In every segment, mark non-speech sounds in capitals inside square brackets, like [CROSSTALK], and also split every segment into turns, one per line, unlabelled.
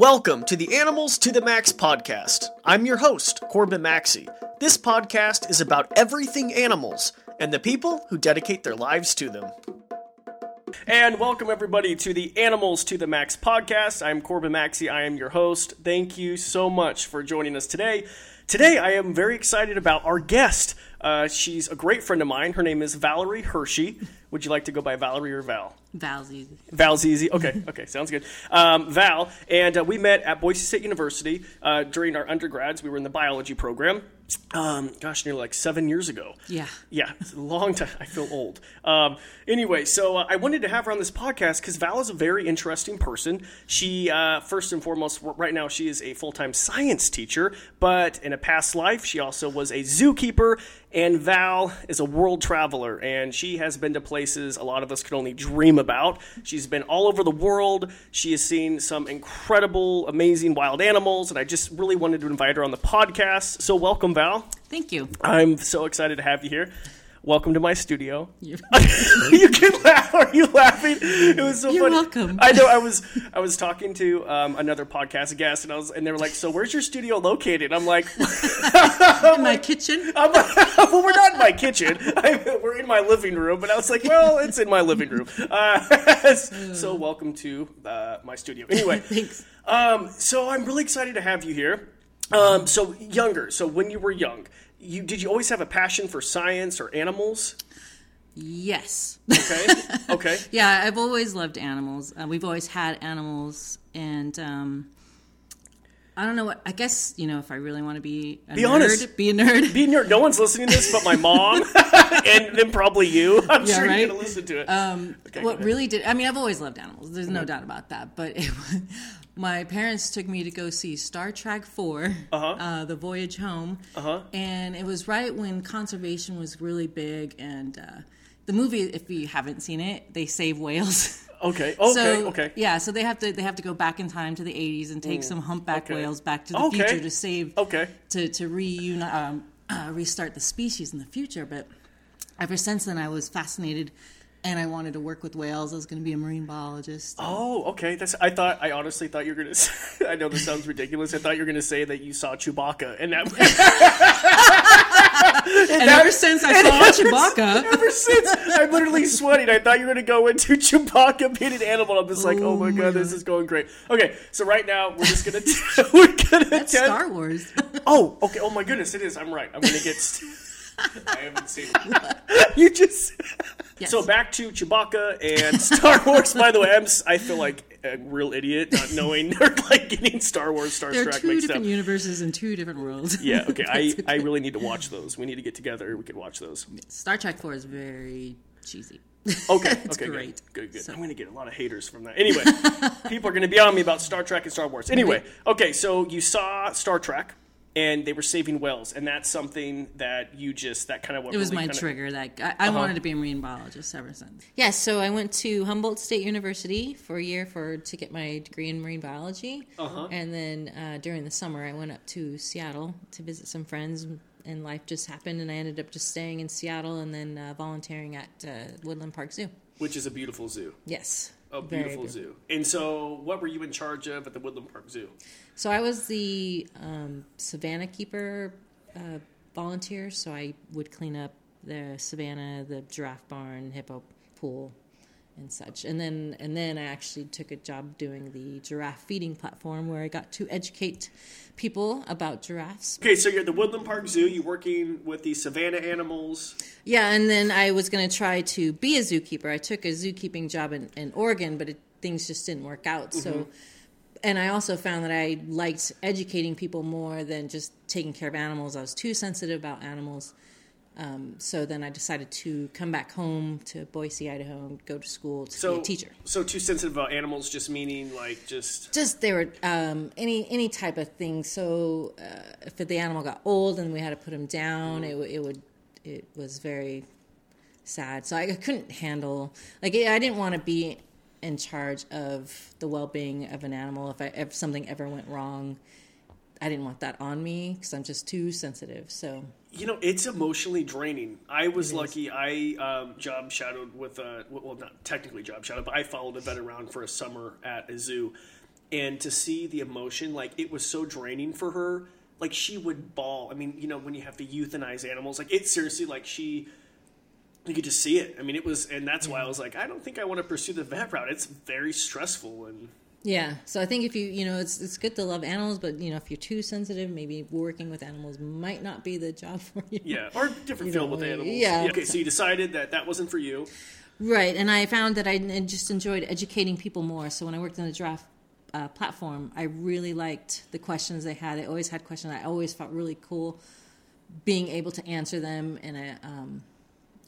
Welcome to the Animals to the Max podcast. I'm your host, Corbin Maxey. This podcast is about everything animals and the people who dedicate their lives to them. And welcome everybody to the Animals to the Max podcast. I'm Corbin Maxey. I am your host. Thank you so much for joining us today. Today, I am very excited about our guest. Uh, she's a great friend of mine. Her name is Valerie Hershey. Would you like to go by Valerie or Val?
Val's easy.
Val's easy. Okay, [LAUGHS] okay, sounds good. Um, Val, and uh, we met at Boise State University uh, during our undergrads. We were in the biology program. Um, gosh, nearly like seven years ago.
Yeah.
Yeah, it's a long time. I feel old. Um, anyway, so uh, I wanted to have her on this podcast because Val is a very interesting person. She, uh, first and foremost, right now, she is a full time science teacher, but in a past life, she also was a zookeeper. And Val is a world traveler, and she has been to places a lot of us could only dream about. She's been all over the world. She has seen some incredible, amazing wild animals, and I just really wanted to invite her on the podcast. So, welcome, Val.
Thank you.
I'm so excited to have you here. Welcome to my studio.
You're, [LAUGHS]
can laugh. Are you laughing? It was so
You're
funny.
welcome.
I know. I was I was talking to um, another podcast guest, and I was and they were like, "So where's your studio located?" I'm like, [LAUGHS] [LAUGHS]
in my kitchen.
I'm, "Well, we're not in my kitchen. I, we're in my living room." But I was like, "Well, it's in my living room." Uh, so welcome to uh, my studio. Anyway,
Thanks.
um, so I'm really excited to have you here. Um, so younger. So when you were young, you did you always have a passion for science or animals?
Yes.
Okay. Okay. [LAUGHS]
yeah, I've always loved animals. Uh, we've always had animals, and um, I don't know what. I guess you know, if I really want to be a
Be
nerd,
honest.
be a nerd.
Being your, no one's listening to this but my mom, [LAUGHS] and then probably you. I'm
Yeah,
sure
right?
you're gonna listen to it.
Um,
Okay,
what really did? I mean, I've always loved animals. There's no doubt about that. But it, my parents took me to go see Star Trek 4 uh The Voyage Home,
Uh-huh.
and it was right when conservation was really big. And uh, the movie, if you haven't seen it, they save whales. [LAUGHS]
okay. Okay.
so,
okay.
Yeah, so they have to they have to go back in time to the 80s and take some humpback
okay.
whales back to the
Okay.
future to save
Okay.
to to reunite um, uh, [CLEARS THROAT] restart the species in the future. But ever since then, I was fascinated, and I wanted to work with whales. I was going to be a marine biologist.
Oh, okay. That's. I thought. I honestly thought you were gonna. [LAUGHS] Say, I know this sounds ridiculous. I thought you were gonna say that you saw Chewbacca, and that. [LAUGHS]
and ever since I saw Chewbacca,
Ever since I'm literally sweating, I thought you were gonna go into Chewbacca being an animal. I'm just like, oh,
Oh
my
my
god, this is going great. Okay, so right now we're just gonna [LAUGHS] we're gonna
that's Star Wars.
Oh, okay. Oh my goodness, it is. I'm right. I'm gonna get. St- [LAUGHS] I haven't seen it. [LAUGHS] You just.
Yes.
So back to Chewbacca and Star Wars. By the way, I'm. s- I feel like a real idiot not knowing [LAUGHS] or like getting Star Wars, Star
there are
Trek
two different universes and two different worlds.
Yeah. Okay. I I really need to watch those. We need to get together. We could watch those.
Star Trek Four is very cheesy.
Okay.
it's
okay.
great.
Good. Good. good.
So-
I'm gonna get a lot of haters from that. Anyway, people are gonna be on me about Star Trek and Star Wars. Anyway. Okay. So you saw Star Trek. And they were saving whales, and that's something that you just that kind of what
It was
really
my
kinda-
trigger. That I, I
Uh-huh.
wanted to be a marine biologist ever since. Yes, so I went to Humboldt State University for a year for to get my degree in marine biology,
Uh-huh.
and then uh, during the summer I went up to Seattle to visit some friends. And life just happened, and I ended up just staying in Seattle and then uh, volunteering at uh, Woodland Park Zoo.
which is a beautiful zoo.
Yes,
A
very
beautiful zoo. And so, what were you in charge of at the Woodland Park Zoo?
So I was the um, Savannah keeper uh, volunteer. So I would clean up the savannah, the giraffe barn, hippo pool, and such. And then and then I actually took a job doing the giraffe feeding platform, where I got to educate people about giraffes.
Okay, so you're at the Woodland Park Zoo. You're working with the savannah animals.
Yeah, and then I was going to try to be a zookeeper. I took a zookeeping job in, in Oregon, but it, things just didn't work out. So, and I also found that I liked educating people more than just taking care of animals. I was too sensitive about animals. Um, so then I decided to come back home to Boise, Idaho, and go to school to
So
be a teacher.
So too sensitive about animals, just meaning like just
Just there were um, any any type of thing. So uh, if the animal got old and we had to put him down, it, w- it would it was very sad. So I couldn't handle like I didn't want to be in charge of the well being of an animal. If I if something ever went wrong, I didn't want that on me because I'm just too sensitive. So
you know, it's emotionally draining. I was lucky. I um, job shadowed with a well, not technically job shadowed, but I followed a vet around for a summer at a zoo. and to see the emotion, like it was so draining for her. Like she would bawl. I mean, you know, when you have to euthanize animals, like it seriously, like she, you could just see it. I mean, it was, and that's why I was like, I don't think I want to pursue the vet route. It's very stressful and.
Yeah, so I think if you you know it's it's good to love animals, but you know if you're too sensitive, maybe working with animals might not be the job for you.
Yeah, or different
You
field with animals.
yeah.
Okay, so you decided that that wasn't for you.
Right, and I found that I just enjoyed educating people more. So when I worked on the draft uh, platform, I really liked the questions they had. They always had questions. I always felt really cool being able to answer them, and I, um,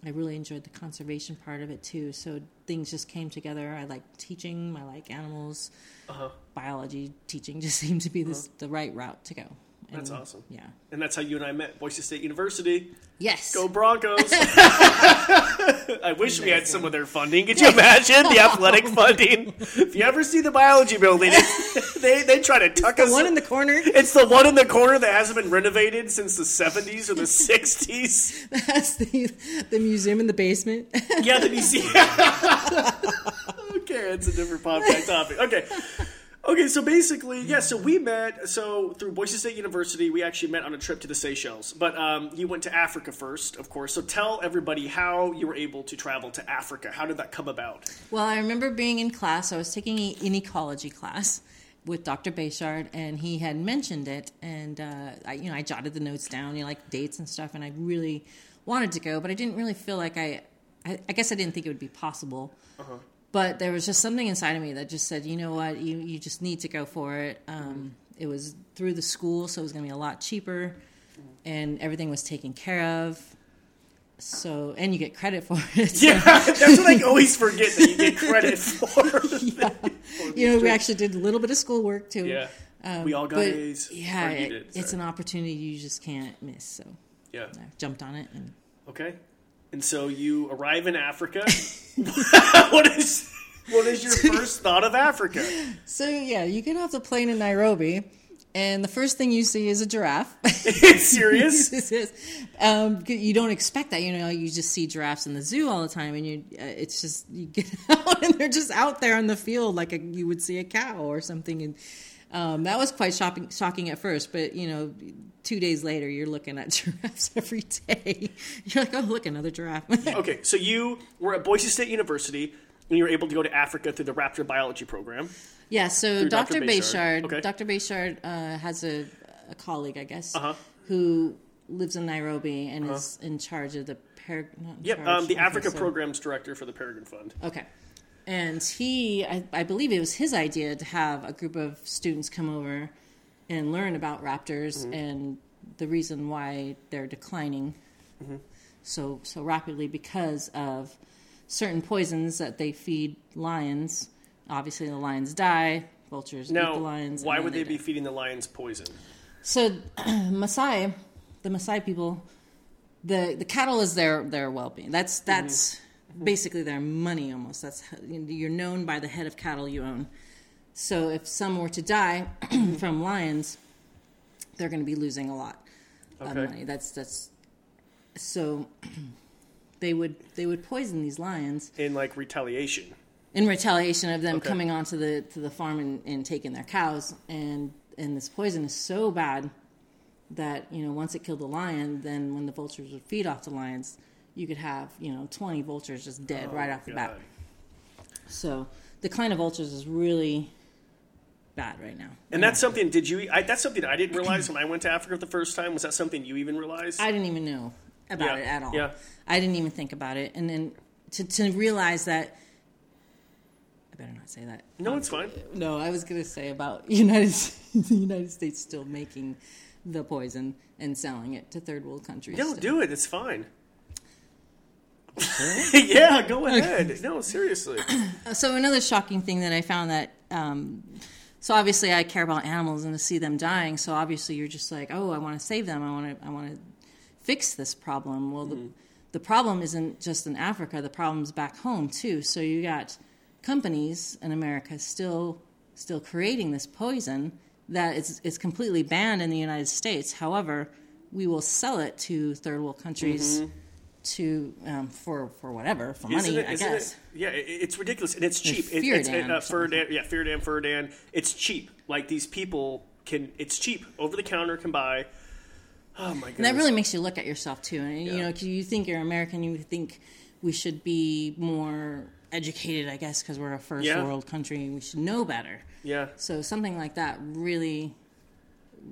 I really enjoyed the conservation part of it too. So things just came together. I like teaching. I like animals.
Uh-huh.
Biology teaching just [LAUGHS] seemed to be this, the right route to go. And,
That's awesome.
Yeah.
And that's how you and I met. Boise State University.
Yes.
Go Broncos. [LAUGHS] [LAUGHS] I wish we had some of their funding. Could you imagine the athletic [LAUGHS] funding? If you ever see the biology building, they, they try to tuck
the
us
one in the corner.
It's the one in the corner that hasn't been renovated since the 70s or the 60s.
That's the the museum in the basement.
Yeah, the museum. okay, it's a different podcast topic. Okay. Okay, so basically, yeah, so we met, so through Boise State University, we actually met on a trip to the Seychelles. But um, you went to Africa first, of course. So tell everybody how you were able to travel to Africa. How did that come about?
Well, I remember being in class. I was taking an ecology class with Dr. Bechard, and he had mentioned it. And uh, I, you know, I jotted the notes down, you know, like dates and stuff. And I really wanted to go, but I didn't really feel like I. I, I guess I didn't think it would be possible. But there was just something inside of me that just said, you know what, you you just need to go for it. Um, It was through the school, so it was going to be a lot cheaper, and everything was taken care of. So, and you get credit for it. [LAUGHS]
Yeah, that's what I always forget that you get credit [LAUGHS] for.
Yeah, [LAUGHS] you know, we actually did a little bit of schoolwork too.
Yeah.
Um,
we all got
but,
A's.
Yeah, it-
did,
it's an opportunity you just can't miss. So
Yeah.
I jumped on it, and
Okay. And so you arrive in Africa. [LAUGHS] [LAUGHS] what is what is your [LAUGHS] first thought of Africa?
so yeah, you get off the plane in Nairobi, and the first thing you see is a giraffe.
It's serious.
Um, you don't expect that. You know, you just see giraffes in the zoo all the time, and you uh, it's just you get out and they're just out there in the field like a, you would see a cow or something. And um, that was quite shocking, shocking at first, but you know, two days later, you're looking at [LAUGHS] giraffes every day. You're like, oh, look, another giraffe. [LAUGHS]
Okay, so you were at Boise State University and you were able to go to Africa through the Raptor Biology program.
Yeah, so
Dr.
Dr. Bechard.
Okay.
Dr. Bechard uh, has a, a colleague, I guess,
Uh-huh.
who lives in Nairobi and is in charge of the Par-
Yep, um, the
okay,
Africa
so-
Programs Director for the Peregrine Fund.
Okay, and he, I, I believe it was his idea to have a group of students come over and learn about raptors
Mm-hmm.
and the reason why they're declining
Mm-hmm.
so so rapidly because of certain poisons that they feed lions. Obviously, the lions die. Vultures eat the lions.
why would they be
die.
feeding the lions poison?
So, [CLEARS THROAT] Maasai, the Maasai people, the the cattle is their their well being. That's that's basically their money almost. That's you're known by the head of cattle you own. So if some were to die [CLEARS THROAT] from lions, they're going to be losing a lot of money. That's that's so [CLEARS THROAT] they would they would poison these lions
In like retaliation.
in retaliation of them
Okay.
coming onto the to the farm and, and taking their cows and and this poison is so bad that you know once it killed the lion then when the vultures would feed off the lions you could have you know 20 vultures just dead oh, right off the bat So the decline of vultures is really bad right now
And that's something. Did you? I, that's something I didn't realize when I went to Africa the first time. Was that something you even realized?
i didn't even know about
Yeah,
it at all
yeah.
i didn't even think about it and then to, to realize that i better not say that
no, it's fine.
No, I was gonna say about [LAUGHS] United the United States still making the poison and selling it to third world countries.
No,
still.
do it. It's fine. [LAUGHS] yeah, go ahead. No, seriously. [CLEARS THROAT]
So another shocking thing that I found that um, so obviously I care about animals and to see them dying. So obviously you're just like, oh, I want to save them. I want to I want to fix this problem. Well, the mm-hmm. the problem isn't just in Africa. The problem's back home too. So you got companies in America still still creating this poison that is is completely banned in the United States. However, we will sell it to third world countries mm-hmm. To um, for for whatever for
Isn't
money,
it-
I guess.
it- yeah, it, it's ridiculous and it's cheap. It,
Fear
it's
Dan
uh. Furadan, yeah, Feardan, Furadan. It's cheap. Like these people can. It's cheap. Over the counter can buy. Oh my
And that really makes you look at yourself too. And
Yeah.
you know, 'cause you think you're American, you think we should be more educated, I guess, because we're a first
Yeah.
world country. We should know better.
yeah.
So something like that really,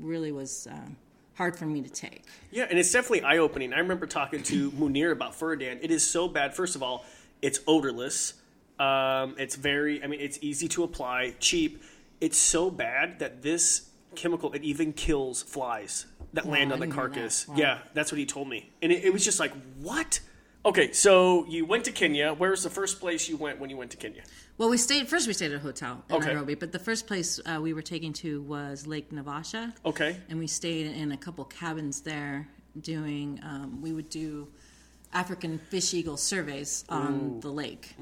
really was um, hard for me to take.
Yeah, and it's definitely eye opening. I remember talking to [CLEARS THROAT] Munir about Furadan. It is so bad. First of all, it's odorless. Um, it's very, I mean, it's easy to apply, cheap. It's so bad that this chemical it even kills flies that land
I
on the
didn't that.
carcass.
Wow.
Yeah, that's what he told me, and it, it was just like, what? Okay, so you went to Kenya. Where was the first place you went when you went to Kenya?
Well, we stayed first. We stayed at a hotel in
Okay.
Nairobi, but the first place uh, we were taken to was Lake Naivasha.
Okay,
and we stayed in a couple cabins there doing um, we would do african fish eagle surveys on the lake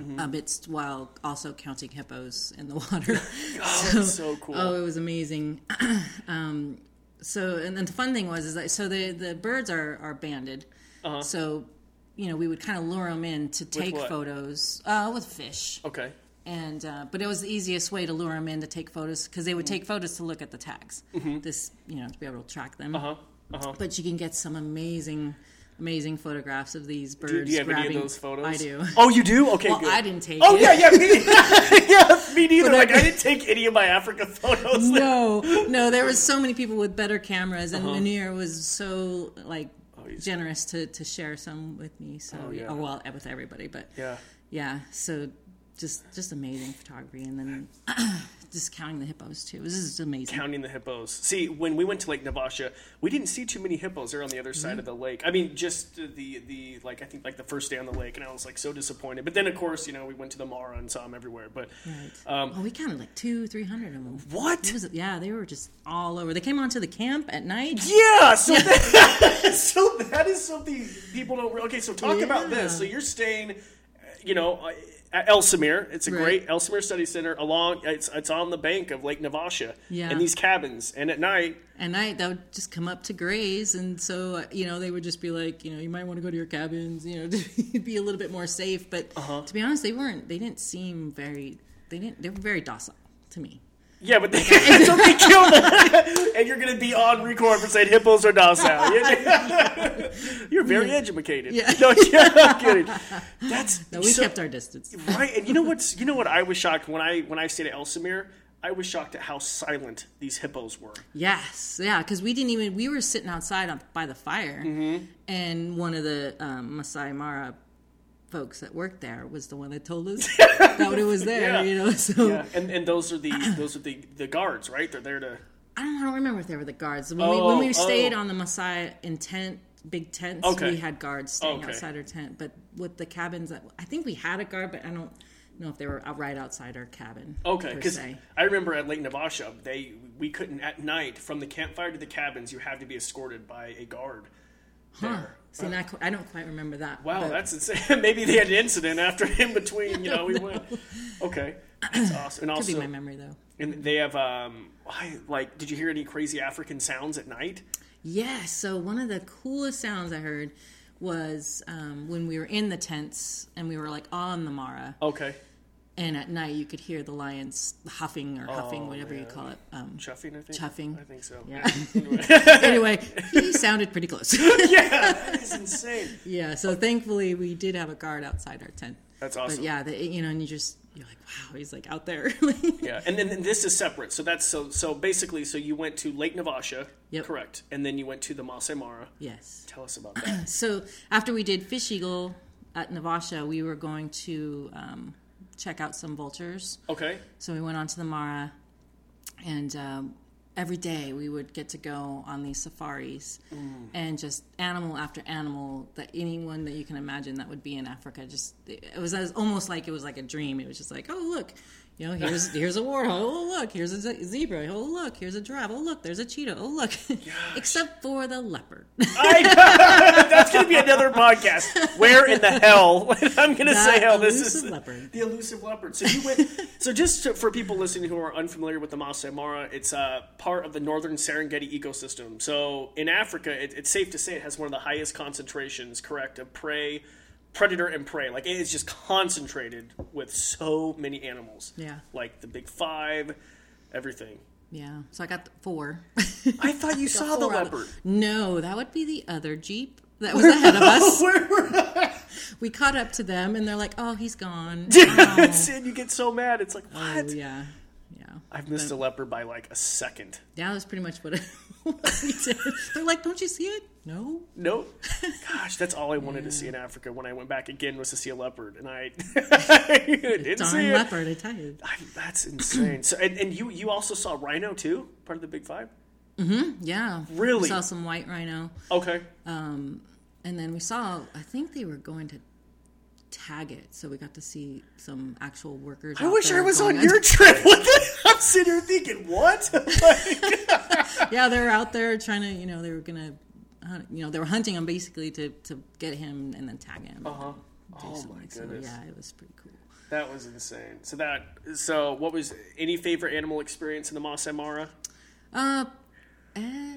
Mm-hmm.
amidst while also counting hippos in the water [LAUGHS] [LAUGHS]
oh, that's so cool.
oh it was amazing [CLEARS THROAT] um, so and then the fun thing was is that so the the birds are are banded so you know we would kind of lure them in to take
Uh-huh. what?
photos uh, with fish
okay,
and uh, but it was the easiest way to lure them in to take photos because they would take photos to look at the tags. This you know to be able to track them.
uh huh, uh huh.
But you can get some amazing, amazing photographs of these birds.
Do, do you have
grabbing.
any of those photos?
I do.
Oh, you do? Okay,
well,
good.
I didn't take
Oh
it.
yeah, yeah, me, [LAUGHS] [LAUGHS] yeah, me neither. Like I didn't take any of my Africa photos.
No, [LAUGHS] no, there was so many people with better cameras, and Munir was so like
Uh-huh. Oh,
generous to, to share some with me. So
Oh, yeah.
oh, well, with everybody, but
Yeah.
yeah. So just just amazing photography, and then [CLEARS THROAT] [CLEARS THROAT] just counting the hippos too. This is amazing.
Counting the hippos. See, when we went to Lake Naivasha, we didn't see too many hippos. They're on the other side of the lake. I mean, just the the like I think like the first day on the lake, and I was like so disappointed. But then of course, you know, we went to the Mara and saw them everywhere. But
Right.
um,
oh, we counted like two, three hundred of them.
what?
Was, yeah, they were just all over. They came onto the camp at night.
Yeah, so That, [LAUGHS] so that is something people don't. Okay, so talk about this. So you're staying, uh, you know, uh, at. It's a
Right.
great Elsamere Study Center. Along, it's it's on the bank of Lake Naivasha.
Yeah.
In these cabins, and at night,
At night, that would just come up to graze, and so uh, you know they would just be like, you know, you might want to go to your cabins, you know, [LAUGHS] to be a little bit more safe. But
Uh-huh.
to be honest, they weren't. They didn't seem very. They didn't. They were very docile to me.
Yeah, but they, so [LAUGHS] they kill them, and you're going to be on record for saying hippos are docile. [LAUGHS] You're, very educated.
Yeah.
No, yeah, [LAUGHS] I'm kidding. That's
No, we
so-
kept our distance.
right. And you know what's you know what I was shocked when I when I stayed at Elsamere. I was shocked at how silent these hippos were.
Yes, yeah, because we didn't even. We were sitting outside on, by the fire,
Mm-hmm.
and one of the um, Masai Mara folks that worked there was the one that told us [LAUGHS] that it was there.
Yeah.
You know, so
Yeah, and and those are the [CLEARS THROAT] those are the the guards, right? They're there to.
I don't, I don't remember if they were the guards. When we when
Oh,
we stayed
oh.
on the Masai in tent, big tents,
Okay.
we had guards staying
Okay.
outside our tent. But with the cabins, I think we had a guard, but I don't know if they were out right outside our cabin.
Okay, because
se.
I remember at Lake Naivasha, they we couldn't at night from the campfire to the cabins. You had to be escorted by a guard.
Huh.
There.
See, not, I don't quite remember that.
Wow,
but-
that's insane. [LAUGHS] Maybe they had an incident after in between. You [LAUGHS] know, we went. Okay, that's [CLEARS THROAT] awesome. And
could be my memory though.
and they have um, I, like, did you hear any crazy African sounds at night?
Yes. So one of the coolest sounds I heard was um, when we were in the tents and we were like on the Mara,
Okay,
and at night you could hear the lions huffing or huffing,
Oh,
whatever you call it. Um,
chuffing. I think.
Chuffing.
I think so.
Yeah. [LAUGHS]
Anyway. [LAUGHS]
anyway, he sounded pretty close. [LAUGHS]
yeah, is insane.
yeah. So thankfully we did have a guard outside our tent.
That's
But
awesome.
yeah, the, you know, and you just you're like, wow, he's like out there.
Yeah, and then and this is separate. So that's so so basically, so you went to Lake Naivasha,
Yep.
correct, and then you went to the Masai Mara.
yes.
Tell us about that. [CLEARS THROAT]
So after we did Fish Eagle at Naivasha, we were going to um, check out some vultures.
Okay.
So we went on to the Mara, and um, every day we would get to go on these safaris, and just animal after animal that anyone that you can imagine that would be in Africa. Just it was, it was almost like it was like a dream. It was just like, oh look, You know, here's here's a warthog. Oh look, here's a ze- zebra. Oh look, here's a giraffe. Oh look, there's a cheetah. Oh look, [LAUGHS] except for the leopard.
I, [LAUGHS] that's going to be another podcast. Where in the hell? [LAUGHS] I'm going to say
That
hell. This is
elusive leopard.
the elusive leopard. So you went. so just to, for people listening who are unfamiliar with the Masai Mara, it's uh, part of the northern Serengeti ecosystem. So in Africa, it, it's safe to say it has one of the highest concentrations, correct, of prey, predator and prey. Like it is just concentrated with so many animals.
Yeah.
Like the big five, everything.
yeah, so I got the four.
I thought you [LAUGHS] saw the
Four out of-
leopard.
No, that would be the other jeep that was ahead of [LAUGHS] us.
Where
We caught up to them, and they're like, "Oh, he's gone." [LAUGHS] Oh,
and you get so mad. It's like,
Oh,
what?
yeah, yeah.
I've missed a leopard by like a second.
Yeah, that's pretty much what, it, what we did. They're like, "Don't you see it?" No.
Nope. [LAUGHS] Gosh, that's all I wanted to see in Africa when I went back again was to see a leopard, and I, [LAUGHS] [LAUGHS] didn't
Darn
see it.
leopard, I tell you.
I, that's insane. So, and, and you you also saw rhino too, part of the big five. Hmm.
Yeah.
Really?
We saw some white rhino.
Okay.
Um, and then we saw, I think they were going to tag it. So we got to see some actual workers.
I wish I was on your trip. I'm sitting here thinking, what? Like,
yeah, they were out there trying to, you know, they were going to, hunt, you know, they were hunting him basically to, to get him and then tag him.
uh-huh. Oh my
So,
goodness,
yeah, it was pretty cool.
that was insane. So that so what was any favorite animal experience in the Masai Mara?
Uh, eh,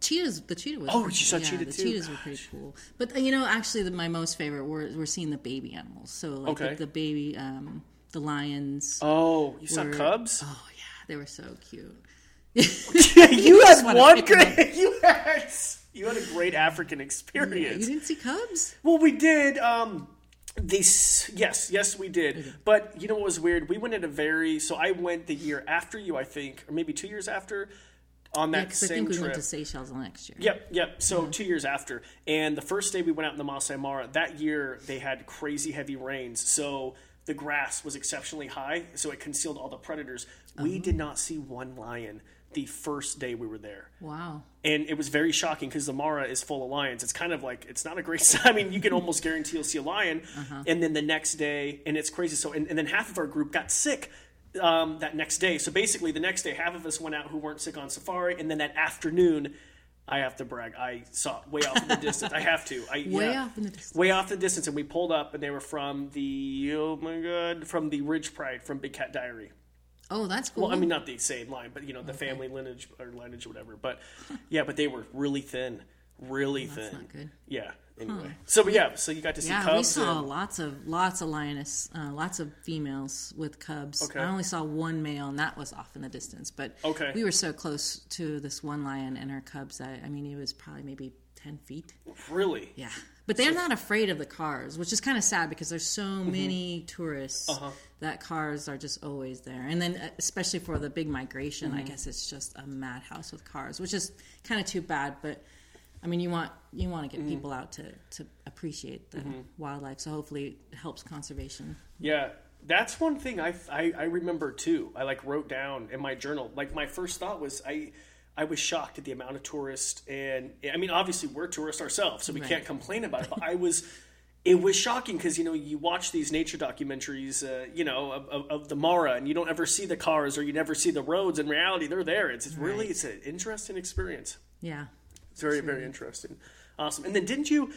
cheetahs. The cheetah was.
Oh,
pretty-
you saw
yeah,
cheetah
the
too?
cheetahs were pretty cool. But you know, actually, the, my most favorite were were seeing the baby animals. So like
Okay.
the, the baby, um, the lions.
Oh, you saw cubs.
Oh yeah, they were so cute.
you
just
had one great. You had [LAUGHS] you had a great African experience.
You didn't see cubs?
Well, we did. Um, this yes, yes, we did. But you know what was weird? We went at a very. So I went the year after you, I think, or maybe two years after, on that
Because I think we
trip.
went to Seychelles the next year.
Yep, yep. So two years after, and the first day we went out in the Masai Mara that year, they had crazy heavy rains, so the grass was exceptionally high, so it concealed all the predators. We did not see one lion the first day we were there
Wow.
and it was very shocking because the Mara is full of lions. It's kind of like it's not a great [LAUGHS] sign. I mean, you can almost guarantee you'll see a lion, and then the next day, and it's crazy. So, and, and then half of our group got sick um, that next day. So basically, the next day, half of us went out who weren't sick on safari, and then that afternoon, I have to brag, I saw way off in the distance. I have to. I, [LAUGHS]
Way
yeah.
off in the distance.
Way off in the distance, and we pulled up, and they were from the oh my god, from the Ridge Pride from Big Cat Diary.
Oh, that's cool.
Well, I mean, not the same line, but you know, the family lineage or lineage or whatever. But yeah, but they were really thin, really thin.
not good.
Yeah. Anyway, so but yeah, so you got to see
yeah,
cubs.
we saw
and-
lots of lots of lioness, uh, lots of females with cubs.
Okay.
I only saw one male, and that was off in the distance. But
Okay.
we were so close to this one lion and her cubs that I mean, he was probably maybe ten feet.
really.
Yeah, but they're not afraid of the cars, which is kind of sad because there's so
Mm-hmm.
many tourists
Uh-huh.
that cars are just always there. And then, uh, especially for the big migration,
Mm-hmm.
I guess it's just a madhouse with cars, which is kind of too bad. But I mean, you want you want to
Mm-hmm.
get people out to to appreciate the wildlife, so hopefully it helps conservation.
Yeah, that's one thing I, I I remember too. I like wrote down in my journal. Like my first thought was I. I was shocked at the amount of tourists, and I mean, obviously we're tourists ourselves, so we
Right.
can't complain about it. But I was, it was shocking because you know you watch these nature documentaries, uh, you know, of, of, of the Mara, and you don't ever see the cars or you never see the roads. In reality, they're there. It's, it's really it's an interesting experience.
Yeah,
It's very very interesting, awesome. And then didn't you,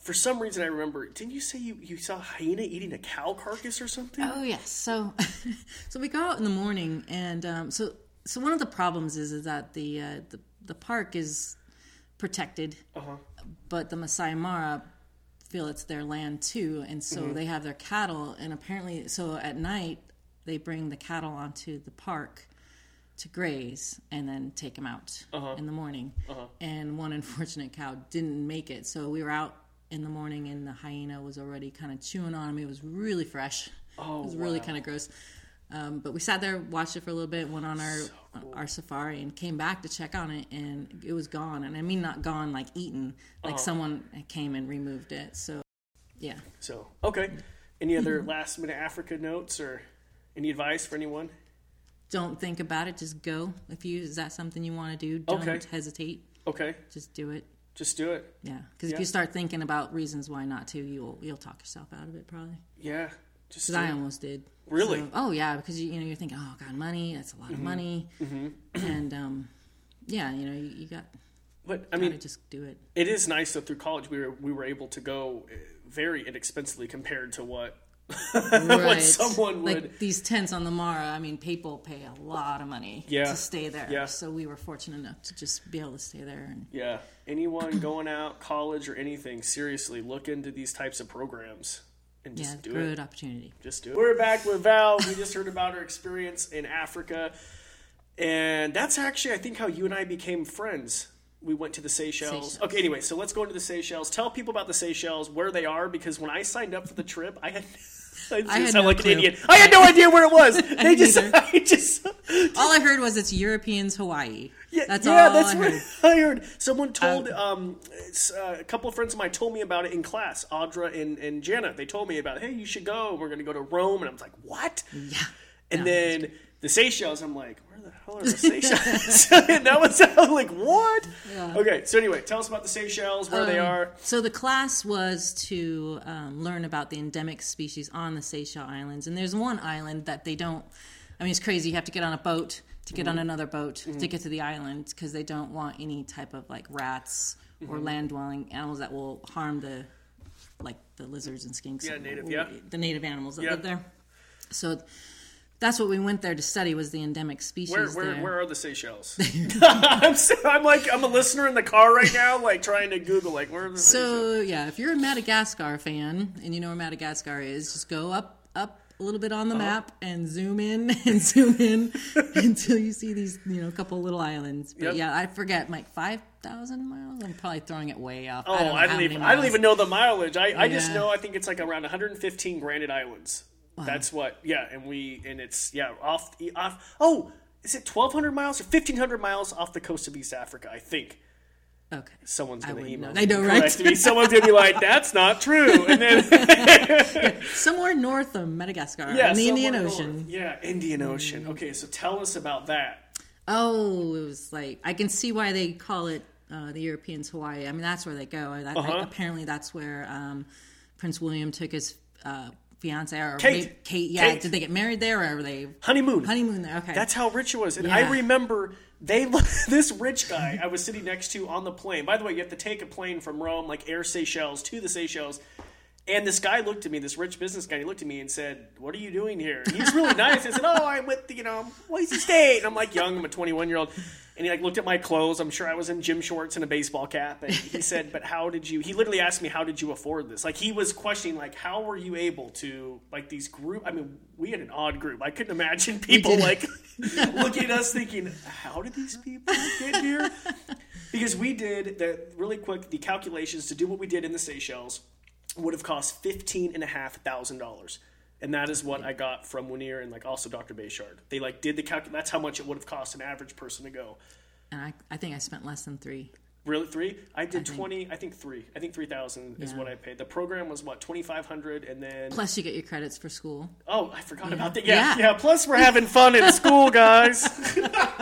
for some reason I remember, didn't you say you, you saw a hyena eating a cow carcass or something?
Oh yes. So, [LAUGHS] so we go out in the morning, and um, so so one of the problems is is that the uh, the the park is protected,
Uh-huh.
but the Masai Mara feel it's their land too, and so
Mm-hmm.
they have their cattle, and apparently, so at night they bring the cattle onto the park to graze and then take them out
Uh-huh.
in the morning. And one unfortunate cow didn't make it, so we were out in the morning, and the hyena was already kind of chewing on him. It was really fresh.
Oh,
it was really kind of gross. Um, but we sat there, watched it for a little bit, went on our our safari, and came back to check on it, and it was gone. And I mean, not gone like eaten,
Uh-huh.
like someone came and removed it. So, yeah.
So okay. Any other [LAUGHS] last minute Africa notes or any advice for anyone?
Don't think about it. Just go. If you is that something you want to do, don't
Okay.
hesitate.
Okay,
Just do it.
just do it.
Yeah, because
Yeah.
if you start thinking about reasons why not to, you'll you'll talk yourself out of it probably.
Yeah,
Because I almost did.
Really?
So- oh yeah, because you, you know you're thinking, oh god, money. That's a lot of
Mm-hmm.
money. And um, yeah, you know you, you got
But I mean,
just do it.
it is nice that through college we were we were able to go uh, very inexpensively compared to what [LAUGHS] what someone would.
like these tents on the Mara. I mean, people pay a lot of money
Yeah.
to stay there.
Yeah.
So we were fortunate enough to just be able to stay there. And
yeah, anyone going out, college or anything, seriously, look into these types of programs and just
yeah,
do
good
it.
opportunity.
Just do it. We're back with Val. We just heard about her experience in Africa, and that's actually, I think, how you and I became friends. We went to the Seychelles.
Seychelles.
Okay, anyway, so let's go into the Seychelles. Tell people about the Seychelles, where they are, because when I signed up for the trip, I had. [LAUGHS] I,
I had
sound
no
like
clue.
an idiot. I had no [LAUGHS] idea where it was. They just. [LAUGHS] I just,
All I heard was it's Europeans Hawaii.
Yeah,
that's
yeah,
all
that's
I
what. [LAUGHS] I heard. Someone told um, uh, a couple of friends of mine told me about it in class. Audra and, and Jana, they told me about, hey, you should go. We're going to go to Rome, and I was like, what?
Yeah.
And
No,
then the Seychelles, I'm like, where the hell are the Seychelles? [LAUGHS] and that was [LAUGHS] like, what? Okay, so anyway, tell us about the Seychelles, where they
Um,
are.
So the class was to um, learn about the endemic species on the Seychelles Islands, and there's one island that they don't. I mean, it's crazy. You have to get on a boat to get
Mm-hmm.
on another boat to get to the island because they don't want any type of like rats or
Mm-hmm.
land dwelling animals that will harm the like the lizards and skinks.
Yeah,
and-
native, yeah.
The native animals that
Yeah.
live there. So that's what we went there to study was the endemic species.
Where, where, where are the Seychelles? [LAUGHS] [LAUGHS] I'm, so, I'm like I'm a listener in the car right now, like trying to Google like where are the Seychelles?
So yeah, if you're a Madagascar fan and you know where Madagascar is, just go up up a little bit on the
Uh-huh.
map and zoom in [LAUGHS] and zoom in [LAUGHS] until you see these you know a couple little islands. But
Yep.
yeah, I forget like five thousand miles. I'm probably throwing it way off.
Oh,
I don't,
I, don't even I don't even know the mileage. I, I just know I think it's like around 115 granite islands. That's what yeah, and we and it's yeah off off. Oh, is it 1,200 miles or 1,500 miles off the coast of East Africa? I think.
Okay.
Someone's going to email
know.
me
I know, right?
me. Someone's going to be like, "That's not true," and then [LAUGHS]
Somewhere north of Madagascar
yeah,
in the Indian Ocean.
north. Yeah, Indian Ocean. Okay, so tell us about that.
Oh, it was like I can see why they call it uh, the Europeans Hawaii. I mean, that's where they go. I, I,
Uh-huh.
apparently, that's where um, Prince William took his uh, fiance or
Kate.
Kate. Yeah,
Kate.
did they get married there or were they
Honeymoon.
honeymoon there? Okay,
That's how rich it was. And I remember they [LAUGHS] this rich guy I was sitting next to on the plane. By the way, you have to take a plane from Rome, like Air Seychelles, to the Seychelles. And this guy looked at me, this rich business guy, he looked at me and said, What are you doing here? And he was really nice. I said, Oh, I'm with, the, you know, Boise State. And I'm like young, I'm a 21 year old. And he like looked at my clothes. I'm sure I was in gym shorts and a baseball cap. And he [LAUGHS] said, But how did you, he literally asked me, How did you afford this? Like he was questioning, like, how were you able to, like these group, I mean, we had an odd group. I couldn't imagine people like [LAUGHS] looking at us thinking, How did these people get here? Because we did the really quick the calculations to do what we did in the Seychelles would have cost fifteen and a half thousand dollars. And that is what I got from Munir and like also Dr. Bechard. They like did the calc. That's how much it would have cost an average person to go.
and I, I think I spent less than three.
Really, three? I did twenty. I think three. I think three thousand is what I paid. The program was what twenty five hundred, and then
Plus, you get your credits for school.
oh, I forgot about that. Yeah, yeah,
Yeah.
Plus, we're having fun in school, guys. [LAUGHS] oh,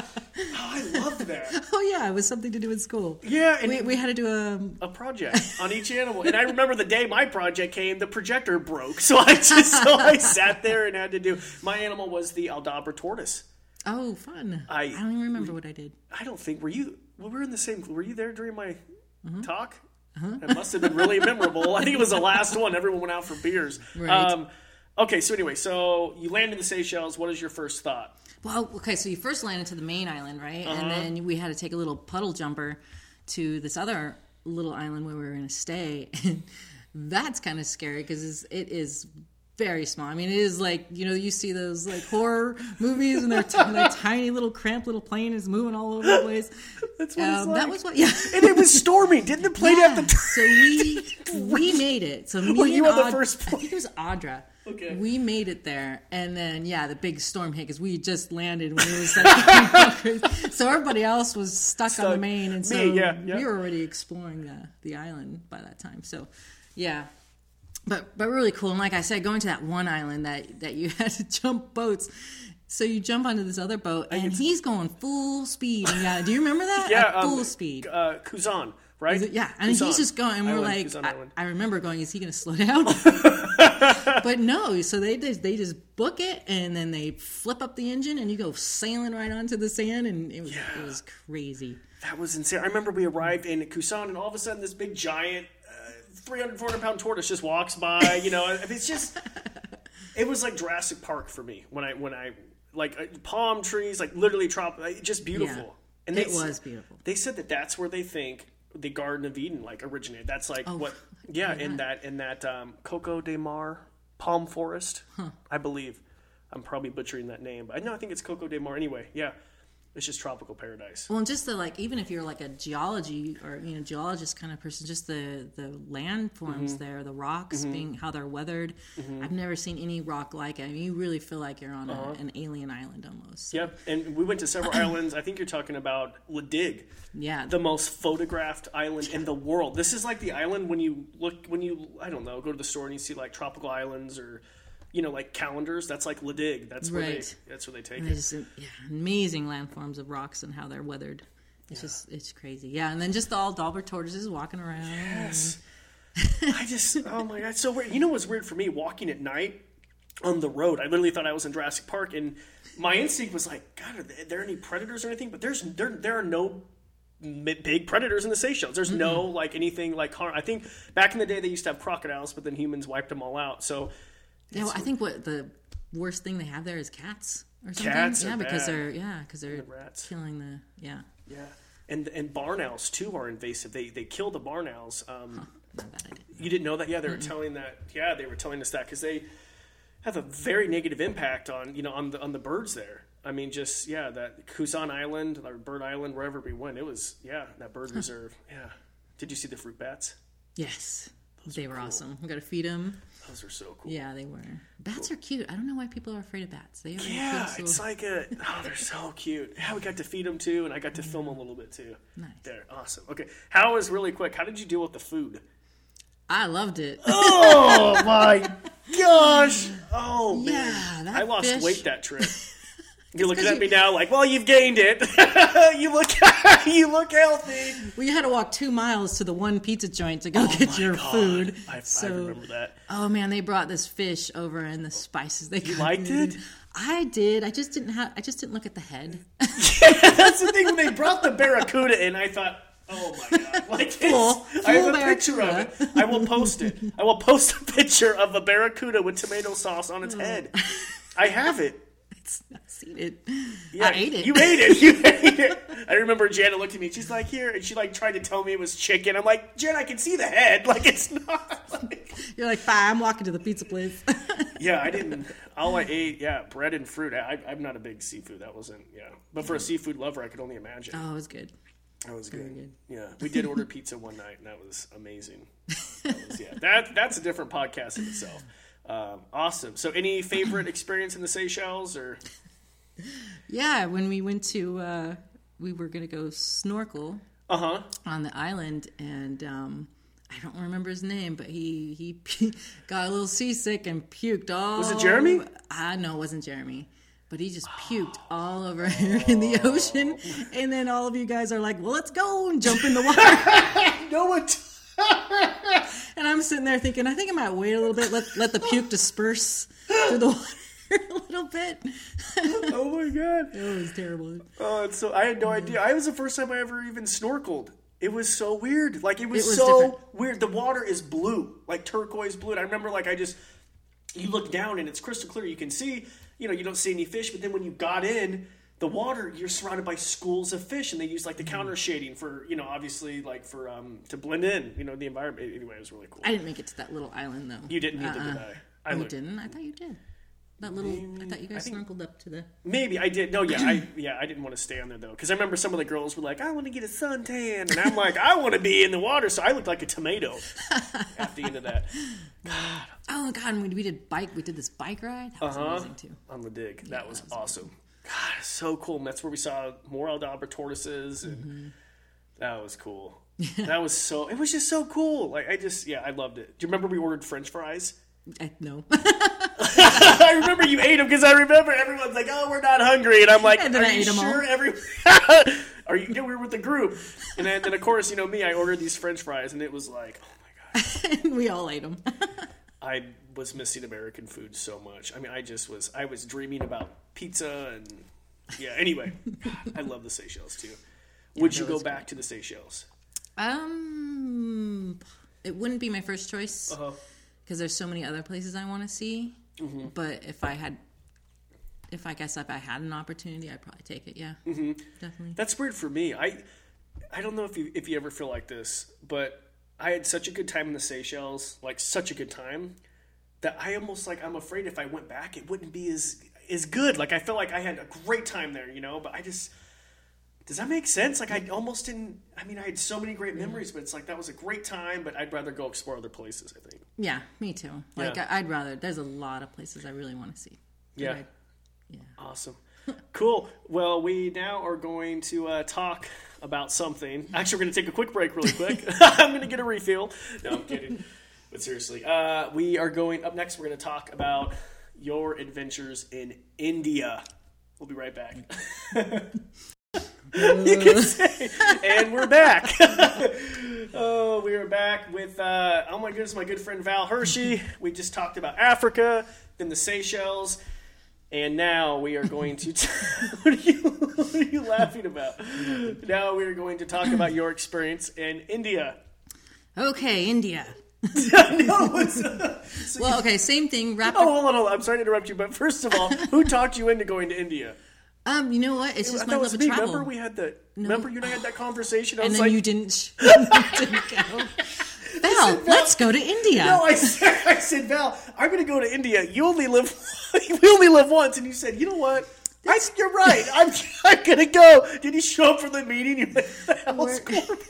I loved that. [LAUGHS]
Oh yeah, it was something to do in school.
Yeah, and
We, we had to do a um,
a project on each animal. And I remember the day my project came, the projector broke. So I just [LAUGHS] so I sat there and had to do my animal was the Aldabra tortoise.
Oh fun.
I-
don't even remember what I did.
I don't think were you well, we were in the same were you there during my
Mm-hmm.
talk? It must have been really memorable. I think it was the last one. Everyone went out for beers.
Right.
Um, okay, so anyway, so you land in the Seychelles. What is your first thought?
Well, okay, so you first landed to the main island, right?
Uh-huh.
And then we had to take a little puddle jumper to this other little island where we were going to stay. And [LAUGHS] that's kind of scary because it is very small. I mean, it is like, you know, you see those like horror movies and their, t- their tiny little cramped little plane is moving all over the place.
That's what it's
Um,
like.
That was what, yeah.
and it was storming. Didn't the plane have
Yeah,
to
so we [LAUGHS] we made it. So me
Were you
and
on the
Aud-
first
I think it was Audra.
Okay.
We made it there, and then yeah, the big storm hit because we just landed when it was like [LAUGHS] [LAUGHS] so everybody else was stuck, on the main, and so
Me, yeah, yeah.
we were already exploring the the island by that time. So yeah. But but really cool, and like I said, going to that one island that that you [LAUGHS] had to jump boats. So you jump onto this other boat, and he's going full speed. Yeah, do you remember that?
Yeah,
At full
um,
speed.
Uh, Kuzan, right?
Yeah, and
Kuzan.
he's just going, and we're
like
like, I, I remember going, is he going to slow down? [LAUGHS] but no, so they just they just book it and then they flip up the engine and you go sailing right onto the sand and it was
Yeah.
it was crazy.
That was insane. I remember we arrived in Cousin, and all of a sudden, this big giant, 300, 400 pound tortoise just walks by. You know, it's just, [LAUGHS] it was like Jurassic Park for me when I when I like uh, palm trees, like literally trop, like, just beautiful.
Yeah.
And they
It was beautiful.
They said that that's where they think the Garden of Eden like originated. That's like
Oh,
what, [LAUGHS] yeah, in that in that um, Coco de Mar palm forest, I believe. I'm probably butchering that name, but I know I think it's Coco de Mar anyway. Yeah, it's just tropical paradise.
Well, and just the like, even if you're like a geology or you know geologist kind of person, just the the landforms
Mm-hmm.
there, the rocks being how they're weathered. I've never seen any rock like it. I mean, you really feel like you're on
Uh-huh.
a, an alien island almost.
Yep, and we went to several [CLEARS THROAT] islands. I think you're talking about La Digue,
Yeah,
the most photographed island in the world. This is like the island when you look when you I don't know go to the store and you see like tropical islands or you know like calendars. That's like La Digue. That's where
Right.
they that's where they take it.
Just yeah, amazing landforms of rocks and how they're weathered. It's just it's crazy. Yeah, and then just Aldabra tortoises walking around.
Yes. [LAUGHS] I just oh my god, so weird. You know what's weird for me walking at night on the road? I literally thought I was in Jurassic Park, and my instinct was like, God, are there, are there any predators or anything? But there's there there are no big predators in the Seychelles. There's no like anything like harm. I think back in the day they used to have crocodiles, but then humans wiped them all out. So
Yeah, well, I think what the worst thing they have there is cats or something.
Cats
yeah, because
bad.
they're yeah, because they're
rats.
killing the yeah.
yeah, and and barn owls too are invasive. They they kill the barn owls. Um,
idea.
You didn't know that? Yeah, they were telling that. Yeah, they were telling us that because they have a very negative impact on you know on the on the birds there. I mean, just yeah, that Cousin Island or Bird Island, wherever we went, it was yeah that bird reserve. Yeah. Did you see the fruit bats?
Yes, they were awesome. We got to feed them.
Those are so cool.
Yeah, they were. Bats are cute. I don't know why people are afraid of bats. They are
Yeah,
cute,
it's like a oh, they're so cute. Yeah, we got to feed them too, and I got to film a little bit too.
Nice.
They're awesome. Okay, how is really quick? How did you deal with the food?
I loved it. [LAUGHS]
Oh my [LAUGHS] gosh! Oh man,
Yeah, that
I lost
fish-
weight that trip. [LAUGHS] You're looking at
you-
me now, like, well, you've gained it. [LAUGHS] you look, [LAUGHS] you look healthy.
We had to walk two miles to the one pizza joint to go oh get your
God,
food.
I,
so,
I remember that.
oh man, they brought this fish over and the spices they you
liked it?
I did. I just didn't have. I just didn't look at the head. [LAUGHS]
That's the thing when they brought the barracuda in. I thought, oh my god, like I have a picture of it. I will post it. I will post a picture of a barracuda with tomato sauce on its oh. head. I have it.
It's, It.
Yeah,
I ate it.
You ate it. [LAUGHS] You ate it. I remember Janet looked at me. She's like, "Here," and she like tried to tell me it was chicken. I'm like, "Jen, I can see the head. [LAUGHS] Like it's not." Like... [LAUGHS]
You're like, fine. I'm walking to the pizza place.
Yeah, I didn't. All I ate, yeah, bread and fruit. I, I'm not a big seafood. That wasn't, yeah. But for a seafood lover, I could only imagine.
oh, it was good.
That was good.
good.
Yeah, we did order pizza one night, and that was amazing. That was, yeah, that that's a different podcast in itself. Um, awesome. So, any favorite experience in the Seychelles, or [LAUGHS]
Yeah, when we went to, uh, we were gonna go snorkel
uh huh?
on the island, and um, I don't remember his name, but he he [LAUGHS] got a little seasick and puked all.
Was it Jeremy?
I know it wasn't Jeremy, but he just puked all over here [LAUGHS] in the ocean, and then all of you guys are like, "Well, let's go and jump in the water,"
No one. T-
and I'm sitting there thinking, I think I might wait a little bit, let let the puke disperse through the water [LAUGHS] a little bit. [LAUGHS]
oh my god.
It was terrible.
Oh, it's so I had no idea. I was the first time I ever even snorkeled. It was so weird. Like it was,
It was
so
different.
weird. The water is blue, like turquoise blue. And I remember like I just you look down and it's crystal clear. You can see, you know, you don't see any fish, but then when you got in the water, you're surrounded by schools of fish, and they use like the
Mm-hmm.
counter shading for, you know, obviously like for um to blend in, you know, the environment. Anyway, it was really cool.
I didn't make it to that little island though.
you didn't either,
Uh-uh.
did I? I
Oh, didn't? I thought you did. That little. I thought you guys think, snorkeled up to the.
Maybe I did. No, yeah, I [CLEARS THROAT] yeah, I didn't want to stay on there though because I remember some of the girls were like, "I want to get a suntan," and I'm like, "I want to be in the water," so I looked like a tomato [LAUGHS] at the end of that
Oh god! And we, we did bike. We did this bike ride. That was
Uh-huh.
amazing too.
on the dig. That was awesome. God, so cool. And that's where we saw more Aldabra tortoises, and
Mm-hmm.
that was cool. [LAUGHS] that was so. It was just so cool. Like I just yeah, I loved it. Do you remember we ordered French fries?
I, no. [LAUGHS] [LAUGHS]
I remember you ate them because I remember everyone's like, "Oh, we're not hungry," and I'm like,
and
"Are
I
you
'em all.
sure?" Every [LAUGHS] are you? Yeah, we were with the group, and then, then of course, you know me. I ordered these French fries, and it was like, oh my god.
we all ate them.
I was missing American food so much. I mean, I just was I was dreaming about pizza and yeah. Anyway, God, I love the Seychelles too. Would you go back to the Seychelles?
Um, it wouldn't be my first choice because there's so many other places I want to see.
Mm-hmm.
But if I had, if I guess if I had an opportunity, I'd probably take it. Yeah,
Mm-hmm.
definitely.
That's weird for me. I I don't know if you if you ever feel like this, but I had such a good time in the Seychelles, like such a good time, that I almost like I'm afraid if I went back, it wouldn't be as as good. Like I felt like I had a great time there, you know. But I just does that make sense? Like I almost didn't. I mean, I had so many great memories, but it's like that was a great time. But I'd rather go explore other places. I think.
Yeah, me too. Like
Yeah.
I'd rather. There's a lot of places I really want to see.
Yeah.
I- yeah.
Awesome. [LAUGHS] Cool. Well, we now are going to uh, talk about something. Actually, we're going to take a quick break really quick. [LAUGHS] I'm going to get a refill. No, I'm kidding. But seriously, uh, we are going up next. We're going to talk about your adventures in India. We'll be right back. [LAUGHS] [LAUGHS] you can say, and we're back. [LAUGHS] oh, we are back with, uh, oh my goodness, my good friend Val Hershey. We just talked about Africa, then the Seychelles, and now we are going to. [LAUGHS] what, are you, what are you laughing about? Now we are going to talk about your experience in India.
Okay, India.
no, it's, so
Well, okay, same thing. Rapid.
Oh, hold on, hold on. I'm sorry to interrupt you, but first of all, who talked you into going to India?
Um, you know what? It's just
I
my love of
me.
travel.
Remember we had the. Remember you and I had that conversation. I
and
was
then
like,
you didn't. you didn't go. Val, let's go to India.
No, I said, I said, Val, I'm going to go to India. You only live, [LAUGHS] we only live once, and you said, you know what? I, you're right. I'm, [LAUGHS] [LAUGHS] I'm going to go. Did you show up for the meeting? You went to the House
We're-
Corbin.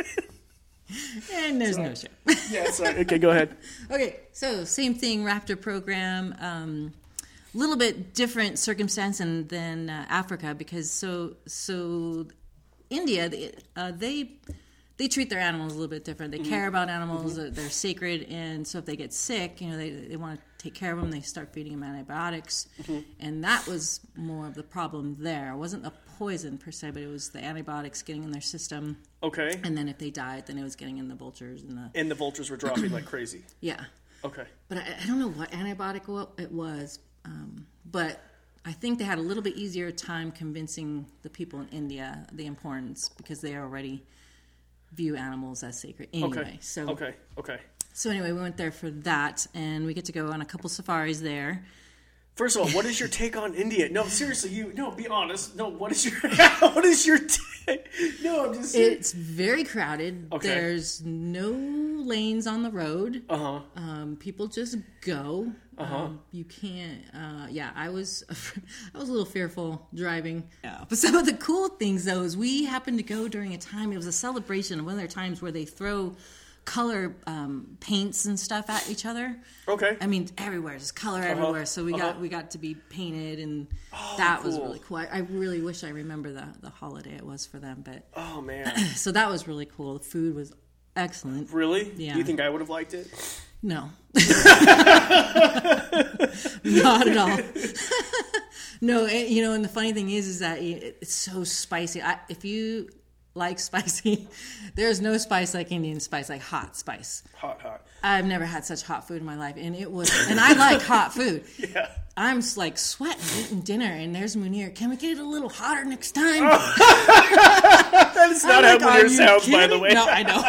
and there's no show.
Yeah, sorry. Okay, go ahead.
Okay, so same thing, Raptor program. Um, little bit different circumstance than, than uh, Africa because so so India they, uh, they they treat their animals a little bit different. They care about animals; uh they're sacred, and so if they get sick, you know, they they want to take care of them. They start feeding them antibiotics, and that was more of the problem there. It wasn't the poison per se, but it was the antibiotics getting in their system,
Okay.
and then if they died, then it was getting in the vultures and the
And the vultures were dropping like crazy. [CLEARS THROAT]
yeah.
Okay.
but I, I don't know what antibiotic it was. Um, but I think they had a little bit easier time convincing the people in India the importance because they already view animals as sacred anyway.
Okay.
So
Okay. Okay.
so anyway, we went there for that, and we get to go on a couple safaris there.
First of all, what is your take on India? No, seriously, you no. Be honest. No, what is your [LAUGHS] what is your take? No, I'm just.
It's very crowded.
Okay.
There's no lanes on the road.
Uh huh.
Um, people just go.
Uh-huh.
Um, you can't. Uh, yeah, I was. [LAUGHS] I was a little fearful driving. Yeah. But some of the cool things, though, is we happened to go during a time. It was a celebration. One of their times where they throw color um, paints and stuff at each other.
Okay.
I mean, everywhere, just color everywhere. So we got we got to be painted, and that was really cool. I, I really wish I remember the the holiday it was for them. But
Oh man. [CLEARS THROAT]
so that was really cool. The food was excellent.
Really?
Yeah.
Do you think I would have liked it?
No. [LAUGHS] Not at all. [LAUGHS] no, and, you know, and the funny thing is, is that it- it's so spicy. I, if you like [LAUGHS] spicy, there's no spice like Indian spice, like hot spice.
Hot, hot.
I've never had such hot food in my life, and it was. And I like hot food.
Yeah.
I'm like sweating eating dinner, and there's Munir. Can we get it a little hotter next time?
That is not how
like, "Are
Munir sounds, by the way.
No, I know.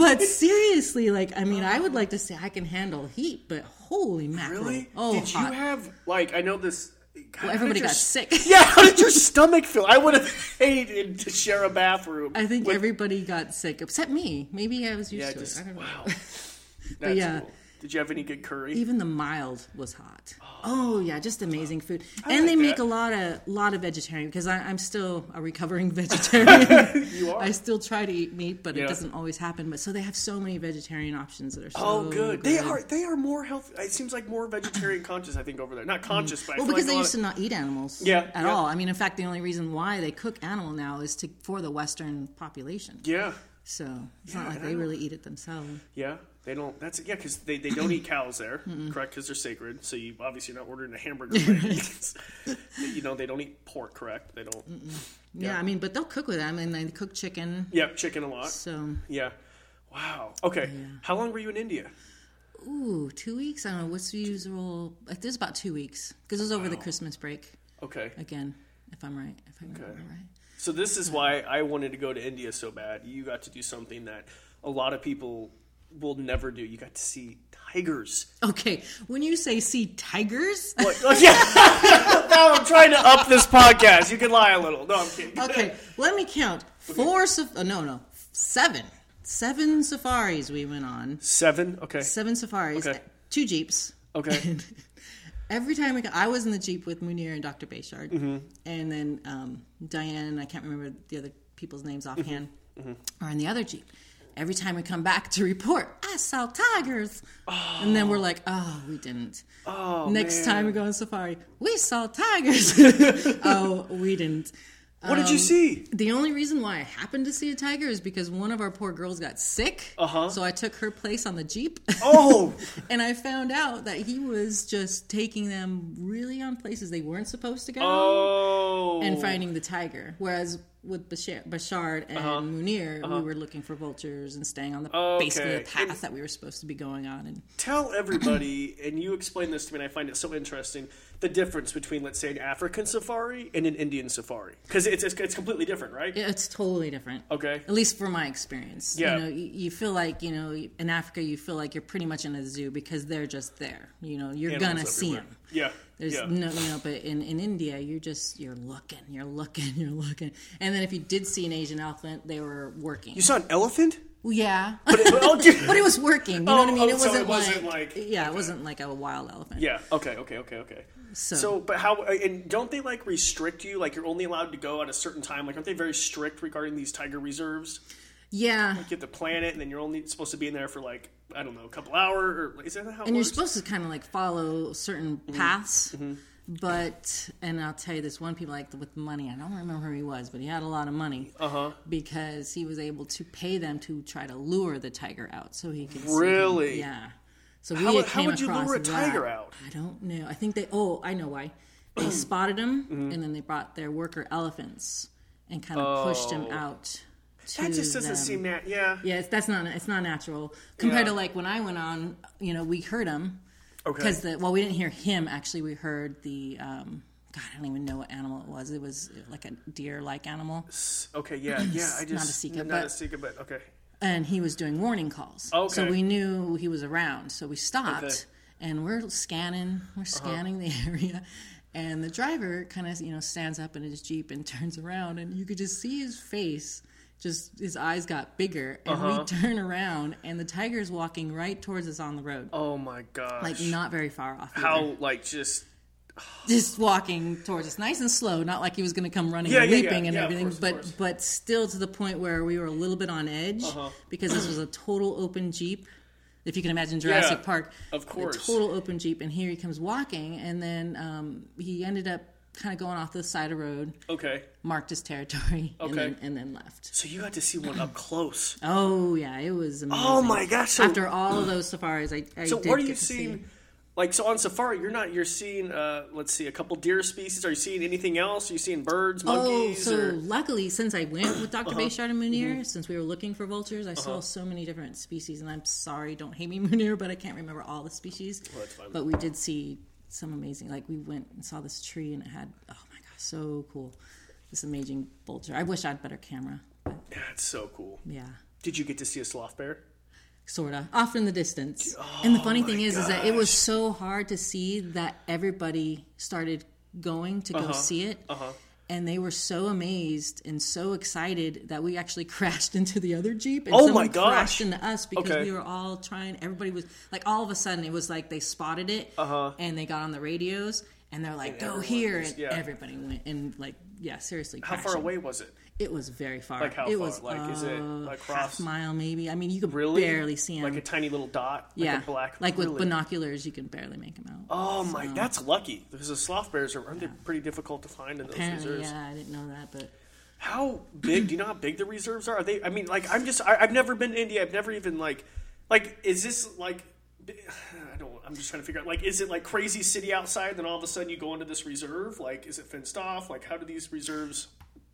But [LAUGHS] seriously, like, I mean, I would like to say I can handle heat, but holy mackerel!
Really?
Oh,
did you have like I know this? how did
everybody got sick. [LAUGHS]
Yeah. How did your stomach feel? I would have hated to share a bathroom.
I think
with-
everybody got sick except me. Maybe I was used
Yeah.
to
Just
it. I don't know.
wow. [LAUGHS] That's
yeah.
cool. Did you have any good curry?
Even the mild was hot. Oh, oh yeah, just amazing food.
I
and
like
they make
that.
a lot of lot of vegetarian because I, I'm still a recovering [LAUGHS] vegetarian. [LAUGHS]
You are.
I still try to eat meat, but
Yeah.
it doesn't always happen. But so they have so many vegetarian options that are oh, so
Oh, good. They are. They are more healthy. It seems like more vegetarian conscious. I think over there. Not conscious, mm. but I
Well,
feel
because
like
they
a
used to not eat animals
Yeah,
at
yeah.
all. I mean, in fact, the only reason why they cook animal now is to for the Western population.
yeah,
So it's not like they really eat it themselves.
yeah. They don't. That's yeah, because they, they don't eat cows there, [CLEARS THROAT] correct? Because they're sacred. So you obviously you're not ordering a hamburger. [LAUGHS] you know they don't eat pork, correct? They don't.
Yeah. I mean, but they'll cook with them, and they cook chicken.
Yeah, chicken a lot.
So,
Yeah. Wow. Okay. How long were you in India?
ooh, two weeks. I don't know what's the usual. Like, there's about two weeks because it was over the Christmas break
Okay.
again. If I'm right, if I remember
Okay.
right.
So this is why I wanted to go to India so bad. You got to do something that a lot of people will never do. You got to see tigers.
Okay, when you say see tigers, [LAUGHS]
What? Oh, yeah. [LAUGHS] now I'm trying to up this podcast. You can lie a little. No, I'm kidding.
okay, let me count. Four, saf- uh, no, no, seven, seven safaris we went on.
Seven. Okay.
Seven safaris,
Okay.
two jeeps.
Okay. [LAUGHS]
Every time we got, I was in the jeep with Munir and Dr. Bechard,
Mm-hmm.
and then um, Diane and I can't remember the other people's names offhand,
Mm-hmm.
are in the other jeep. Every time we come back to report, I saw tigers, and then we're like, oh, we didn't.
Oh,
Next
man.
time we go on safari, we saw tigers. [LAUGHS] oh, we didn't.
What did you see?
The only reason why I happened to see a tiger is because one of our poor girls got sick.
Uh-huh.
So I took her place on the jeep.
Oh. [LAUGHS]
and I found out that he was just taking them really on places they weren't supposed to go
Oh.
and finding the tiger. Whereas with Bashar, Bechard and
Uh-huh.
Munir, we were looking for vultures and staying on the
Okay.
basically the path
And-
that we were supposed to be going on. And
Tell everybody, and you explain this to me, and I find it so interesting, the difference between, let's say, an African safari and an Indian safari. Because it's, it's, it's completely different, right?
Yeah, it's totally different.
Okay.
At least from my experience.
Yeah.
You know, you, you feel like, you know, in Africa, you feel like you're pretty much in a zoo because they're just there. You know, you're
Animals
going to see them.
Yeah.
There's
yeah.
no, you know, but in, in India, you're just, you're looking, you're looking, [LAUGHS] you're looking. And then if you did see an Asian elephant, they were working.
You saw an elephant?
Well, yeah.
But, oh, [LAUGHS]
but it was working. You know
Oh,
what I mean?
oh,
it wasn't,
it wasn't
like,
like-
yeah, it wasn't like a wild elephant.
Yeah. Okay. Okay. Okay. Okay.
So,
So, but how? And don't they like restrict you? Like you're only allowed to go at a certain time. Like aren't they very strict regarding these tiger reserves?
yeah.
You have to plan it, and then you're only supposed to be in there for like I don't know, a couple hours. Or is that how?
and you're supposed to kind of like follow certain
Mm-hmm.
paths. But and I'll tell you this one people like with money. I don't remember who he was, but he had a lot of money
Uh-huh.
because he was able to pay them to try to lure the tiger out so he could.
Really?
yeah. So we
How- how
came
would you lure a
that.
tiger out?
I don't know. I think they. Oh, I know why. They [CLEARS THROAT] spotted him
Mm-hmm.
and then they brought their worker elephants and kind of pushed him
Oh.
out. To
That just doesn't
them.
seem that. Yeah.
Yeah, it's, that's not it's not natural compared
Yeah.
to like when I went on. You know, we heard him
Okay.
because the well, we didn't hear him actually. We heard the um, God. I don't even know what animal it was. It was like a deer-like animal,
Okay. Yeah. [CLEARS THROAT] Yeah. I just Not
a secret,
Not a
but-
secret, but okay.
and he was doing warning calls.
okay So
we knew he was around. So we stopped
Okay.
and we're scanning. We're scanning the [LAUGHS] area. And the driver kind of, you know, stands up in his Jeep and [LAUGHS] turns around, and you could just see his face. Just his eyes got bigger, and we turn around, and the tiger's walking right towards us on the road,
Oh my gosh.
like not very far off. either.
how like just
just walking towards us, nice and slow, not like he was going to come running
Yeah,
and
yeah,
leaping
yeah.
and everything,
course,
but.
Uh-huh.
but still to the point where we were a little bit on edge because this was a total open jeep. If you can imagine Jurassic Park,
of course.
a total open jeep, and here he comes walking, and then um, he ended up kind of going off the side of the road,
okay.
marked his territory, and,
Okay.
then, and then left.
So you got to see one up close. [CLEARS THROAT]
Oh yeah, it was amazing.
Oh my gosh! So,
After all of those safaris, I, I
so what are you
to see-
seeing? Like so on safari, you're not. You're seeing. Uh, let's see, a couple deer species. Are you seeing anything else? Are you seeing birds,
Oh, so
or, Uh-huh.
luckily, since I went with doctor Bechard and Munir,
Mm-hmm.
since we were looking for vultures, I saw so many different species. And I'm sorry, don't hate me, [LAUGHS] Munir, but I can't remember all the species.
that's fine.
But we did see some amazing. Like we went and saw this tree, and it had oh my gosh, so cool, this amazing vulture. I wish I had better camera, but
yeah, it's so cool.
yeah.
Did you get to see a sloth bear?
Sorta off in the distance, and the funny
Oh
thing is, is that it was so hard to see that everybody started going to go see it,
Uh-huh.
And they were so amazed and so excited that we actually [LAUGHS] crashed into the other jeep. And
Oh my
someone
gosh.
Crashed into us because
Okay.
we were all trying. Everybody was like, all of a sudden, it was like they spotted it,
Uh-huh.
and they got on the radios, and they're like,
And
"Go here!"
was-
and
yeah.
everybody went and like, yeah, seriously.
How far away was it?
It was very far.
Like how
it
far?
was
Like, is it,
uh,
like,
half mile maybe. I mean, you could
Really?
barely see him.
Like a tiny little dot. Like
yeah,
a black.
like with binoculars, you can barely make them out.
Oh my, that's lucky because the sloth bears are aren't they pretty difficult to find in those reserves?
yeah, I didn't know that, but
How big? do you know how big the reserves are? Are they? I mean, like I'm just I, I've never been to India. I've never even like like is this like [SIGHS] I don't. I'm just trying to figure out. Like, is it like crazy city outside? Then all of a sudden you go into this reserve. Like, is it fenced off? Like, how do these reserves?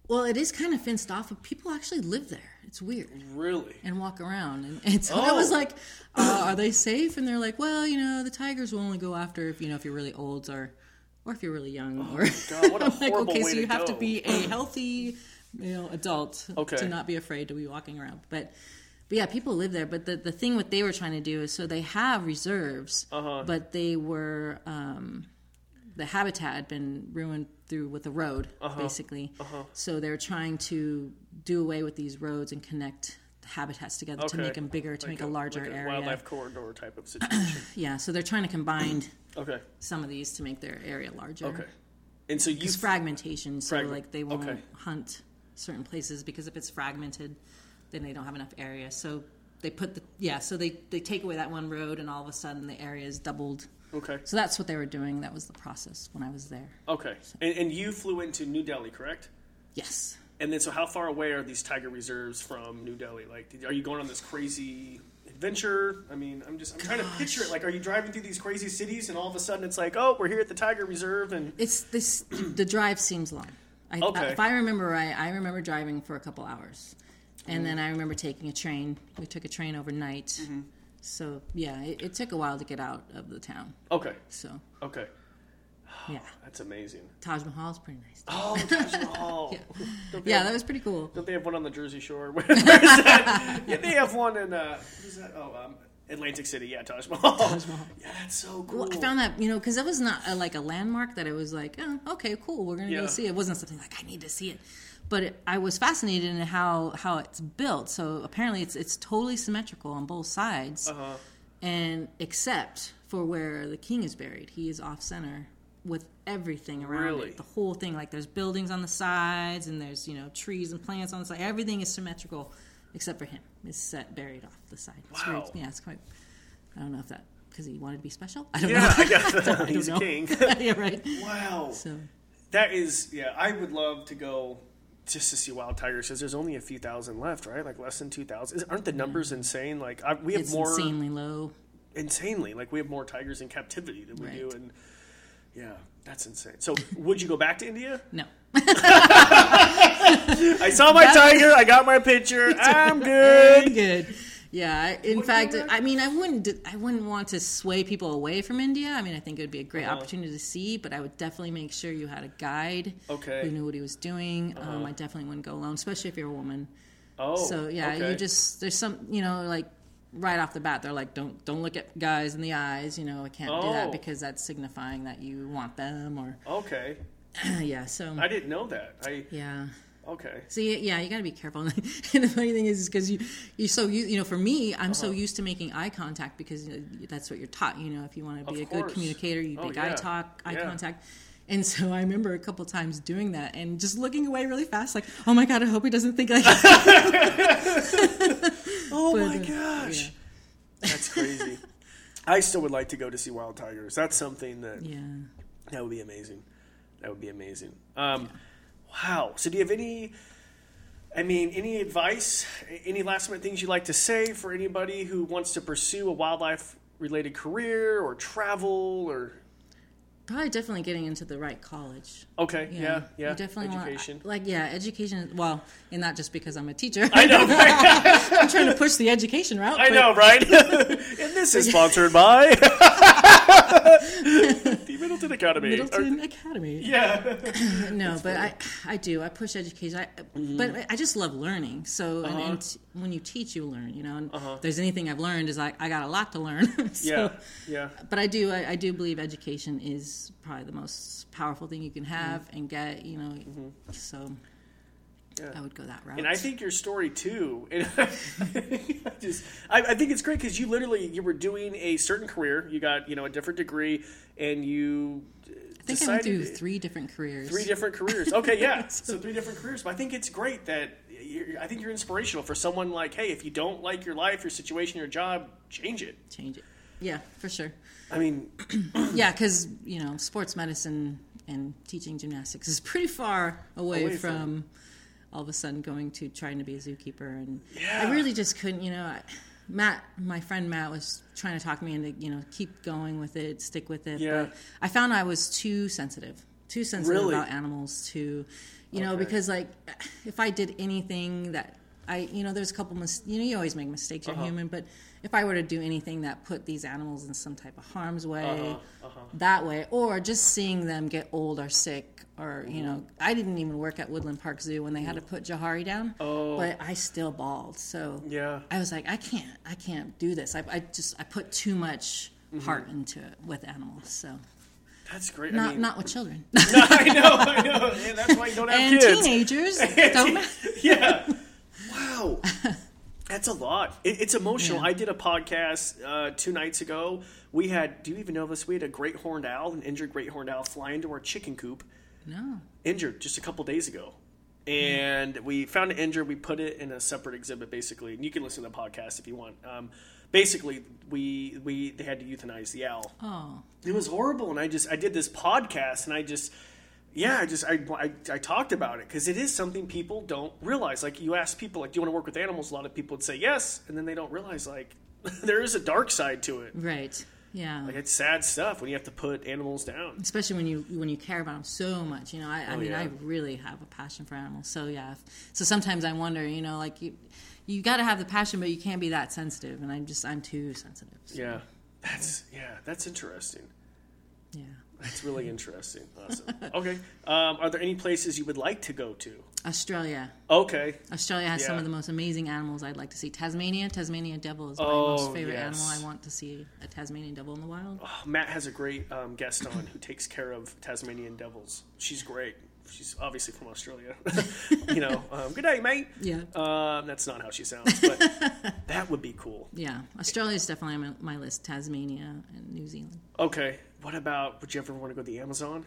Well, it is kind of fenced off, but people actually live there. It's weird.
Really?
And walk around, and, and so I was
Oh.
like, uh, "Are they safe?" And they're like, "Well, you know, the tigers will only go after if you know if you're really old or, or if you're really young." or
Oh God, what a [LAUGHS]
I'm like, okay, so you
to
have to be a healthy, you know, adult
Okay.
to not be afraid to be walking around. But, but yeah, people live there. But the the thing what they were trying to do is so they have reserves,
Uh-huh.
but they were um, the habitat had been ruined through with the road
Uh-huh.
basically. So they're trying to do away with these roads and connect the habitats together to make them bigger, to
Like
make a larger
like
area.
wildlife corridor type of situation. [COUGHS]
Yeah, so they're trying to combine [COUGHS]
okay.
some of these to make their area larger.
Okay. And so you
fragmentation, so
Fragment-
like they won't
okay.
hunt certain places because if it's fragmented, then they don't have enough area. So they put the yeah, so they they take away that one road, and all of a sudden the area is doubled.
Okay.
So that's what they were doing. That was the process when I was there.
Okay. And, and you flew into New Delhi, correct?
Yes.
And then, so how far away are these tiger reserves from New Delhi? Like, are you going on this crazy adventure? I mean, I'm just I'm trying to picture it. Like, are you driving through these crazy cities, and all of a sudden it's like, oh, we're here at the tiger reserve, and
It's this. the drive seems long. I,
Okay.
if I remember right, I remember driving for a couple hours, and then I remember taking a train. We took a train overnight.
Mm-hmm.
So yeah, it, it took a while to get out of the town.
okay,
So
okay, [SIGHS]
yeah,
that's amazing.
Taj Mahal is pretty nice.
Oh, Taj [LAUGHS] Mahal. Don't
Yeah,
have-
that was pretty cool.
Don't they have one on the Jersey Shore? [LAUGHS] Where- Where's that? [LAUGHS] Yeah, they have one in uh, who's that? Oh, um, Atlantic City. Yeah, Taj Mahal. Yeah, that's so cool.
Well, I found that you know because that was not a, like a landmark that it was like oh okay cool we're gonna
Yeah.
go see it. it wasn't something like I need to see it but it, I was fascinated in how how it's built so apparently it's it's totally symmetrical on both sides
Uh-huh.
and except for where the king is buried he is off center with everything around
Really?
it the whole thing like there's buildings on the sides and there's you know trees and plants on the side everything is symmetrical except for him is set buried off the side It's very-
Wow.
yeah it's quite I don't know if that because he wanted to be special I don't
Yeah,
know
I guess [LAUGHS] [LAUGHS] he's a
know.
king. [LAUGHS]
yeah, right.
wow.
So
That is, yeah. I would love to go just to see wild tigers because there's only a few thousand left, right? Like less than two thousand. Aren't the numbers mm-hmm. insane? Like I, we have
it's
more
insanely low.
insanely. Like we have more tigers in captivity than we do, and yeah, that's insane. So would you go back to India?
No, [LAUGHS]
I saw my tiger. I got my picture. [LAUGHS] I'm good.
good. Yeah, in
Would
fact. I mean, I wouldn't, I wouldn't want to sway people away from India. I mean, I think it would be a great
Uh-huh.
opportunity to see, but I would definitely make sure you had a guide
Okay.
who knew what he was doing. Um,
Uh-huh.
I definitely wouldn't go alone, especially if you're a woman.
Oh,
so yeah,
okay.
you just there's some, you know, like right off the bat, they're like, don't don't look at guys in the eyes. You know, I can't do
Oh.
that because that's signifying that you want them, or
okay. [CLEARS THROAT]
yeah. So
I didn't know that. I
yeah.
Okay.
So yeah, yeah, you got to be careful. [LAUGHS] and the funny thing is, because you you're so you you know, for me, I'm so
Uh-huh.
used to making eye contact because you know, that's what you're taught. You know, if you want to be
Of
a good communicator, you
Oh,
make
yeah.
eye talk, eye
Yeah.
contact. And so I remember a couple times doing that and just looking away really fast, like, oh my god, I hope he doesn't think like. [LAUGHS]
Oh
But,
my
uh,
gosh,
yeah.
that's crazy. I still would like to go to see wild tigers. That's something that
yeah.
that would be amazing. That would be amazing. Um, wow. So, do you have any? I mean, any advice? Any last minute things you'd like to say for anybody who wants to pursue a wildlife related career or travel or?
Probably definitely getting into the right college.
Okay. Yeah. Yeah.
Definitely
Education.
want like yeah, education. Well, and not just because I'm a teacher.
I know. [LAUGHS] Right?
I'm trying to push the education route.
I
but-
know. Right. [LAUGHS] and this is sponsored by [LAUGHS] Middleton Academy.
Middleton Academy.
Yeah. [COUGHS]
no, but I, I do. I push education. I,
Mm-hmm.
But I just love learning. So, and,
Uh-huh.
and t- when you teach, you learn. You know, and if there's anything I've learned is like I got a lot to learn. [LAUGHS] so,
Yeah. Yeah.
But I do. I, I do believe education is probably the most powerful thing you can have and get. You know, so
Mm-hmm. Yeah.
I would go that route.
And I think your story too. [LAUGHS] And I just, I, I think it's great because you literally you were doing a certain career. You got you know a different degree, and you
I think I went through three different careers.
three different careers. Okay, yeah, [LAUGHS] so three different careers. But I think it's great that you're, I think you're inspirational for someone like, hey, if you don't like your life, your situation, your job, change it.
Change it. Yeah, for sure.
I mean, [CLEARS THROAT]
Yeah, because you know, sports medicine and teaching gymnastics is [LAUGHS] pretty far away,
Away
from,
from-
all of a sudden going to trying to be a zookeeper, and
Yeah.
I really just couldn't. You know, I, Matt, my friend Matt, was trying to talk me into you know keep going with it, stick with it.
Yeah.
But I found I was too sensitive too sensitive
Really?
about animals too. You know, because like if I did anything that I, you know, there's a couple mis- you know, you always make mistakes.
Uh-huh.
You're human, but if I were to do anything that put these animals in some type of harm's way,
Uh-huh, uh-huh.
that way, or just seeing them get old or sick, or you know. I didn't even work at Woodland Park Zoo when they had to put Jahari down,
Oh.
but I still bawled. So
Yeah.
I was like, I can't, I can't do this. I, I just, I put too much
Mm-hmm.
heart into it with animals. So
That's great.
not,
I mean,
not with children no, [LAUGHS]
I know, I know. And that's why you don't have [LAUGHS]
and
kids.
teenagers. [LAUGHS] Don't
yeah. Wow. [LAUGHS] That's a lot. It, it's emotional.
Yeah.
I did a podcast uh, two nights ago. We had, do you even know this? We had a great horned owl, an injured great horned owl, fly into our chicken coop,
no.
injured just a couple days ago. And we found it injured. We put it in a separate exhibit, basically. And you can listen to the podcast if you want. Um, basically, we we they had to euthanize the owl.
Oh,
It was horrible, and I just I did this podcast, and I just yeah, I just I I, I talked about it because it is something people don't realize. Like you ask people, like, do you want to work with animals? A lot of people would say yes, and then they don't realize like [LAUGHS] there is a dark side to it.
right. Yeah.
Like it's sad stuff when you have to put animals down.
Especially when you when you care about them so much, you know. I, I
Oh,
mean,
yeah.
I really have a passion for animals. So yeah. So sometimes I wonder, you know, like you, you got to have the passion, but you can't be that sensitive. And I'm just, I'm too sensitive. So,
Yeah, that's yeah, that's interesting.
yeah.
That's really interesting. Awesome. [LAUGHS] Okay, um, are there any places you would like to go to?
Australia.
Okay,
Australia has some of the most amazing animals I'd like to see. Tasmania, Tasmania devil is my
Oh,
most favorite
yes.
animal. I want to see a Tasmanian devil in the wild.
Oh, Matt has a great um, guest on who takes care of Tasmanian devils. She's great. She's obviously from Australia. [LAUGHS] you know, um, good day, mate.
Yeah.
Um, that's not how she sounds, but [LAUGHS] that would be cool.
Yeah, Australia is definitely on my my list. Tasmania and New Zealand.
Okay, what about? Would you ever want to go to the Amazon?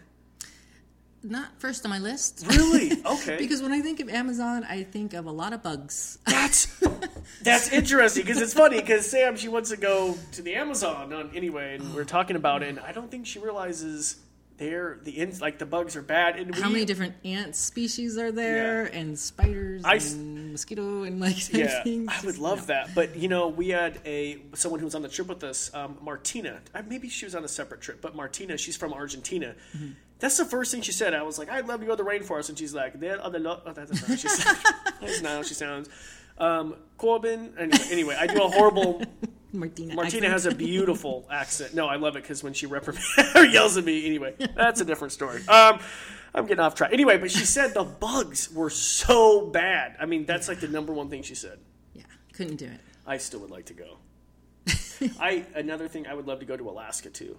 Not first on my list.
Really? [LAUGHS] Okay.
because when I think of Amazon, I think of a lot of bugs.
That's [LAUGHS] that's interesting because it's funny because Sam she wants to go to the Amazon on anyway, and we're [GASPS] talking about it, and I don't think she realizes they're the ins like the bugs are bad. And we,
How many different ant species are there, and spiders,
I s-
and mosquito, and like [LAUGHS]
Yeah,
things?
I would love
no.
that. But you know, we had a someone who was on the trip with us, um, Martina. Uh, Maybe she was on a separate trip, but Martina, she's from Argentina.
Mm-hmm.
That's the first thing she said. I was like, I'd love to go to the rainforest, and she's like, there are the lo-. Oh, that's not how she sounds. [LAUGHS] That's not how she sounds. Um, Corbin. Anyway, anyway, I do a horrible. [LAUGHS]
Martina.
Martina
accent.
has a beautiful accent. No, I love it because when she reprimands or yells at me, anyway, that's a different story. Um, I'm getting off track. Anyway, but she said the bugs were so bad. I mean, that's like the number one thing she said.
Yeah, couldn't do it.
I still would like to go. [LAUGHS] I another thing I would love to go to Alaska too.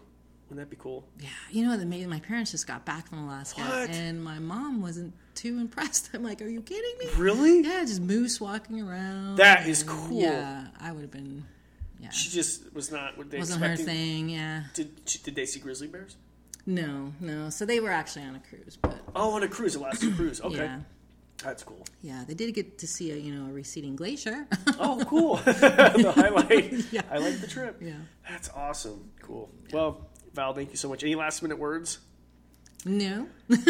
Wouldn't that be cool?
Yeah, you know, my parents just got back from Alaska,
What?
and my mom wasn't too impressed. [LAUGHS] I'm like, "Are you kidding me?"
Really?
Yeah, just moose walking around.
That is cool.
Yeah, I would have been. Yeah,
She just was not what they
wasn't her thing. Yeah,
Did did they see grizzly bears?
No, no. So they were actually on a cruise, but
Oh, on a cruise, Alaska [CLEARS THROAT] cruise. Okay,
yeah,
that's cool.
yeah, they did get to see a you know a receding glacier.
Oh, [LAUGHS] cool. [LAUGHS] the highlight. [LAUGHS]
Yeah.
I like the trip.
Yeah.
That's awesome. Cool. Well, Val, thank you so much. Any last minute words?
no,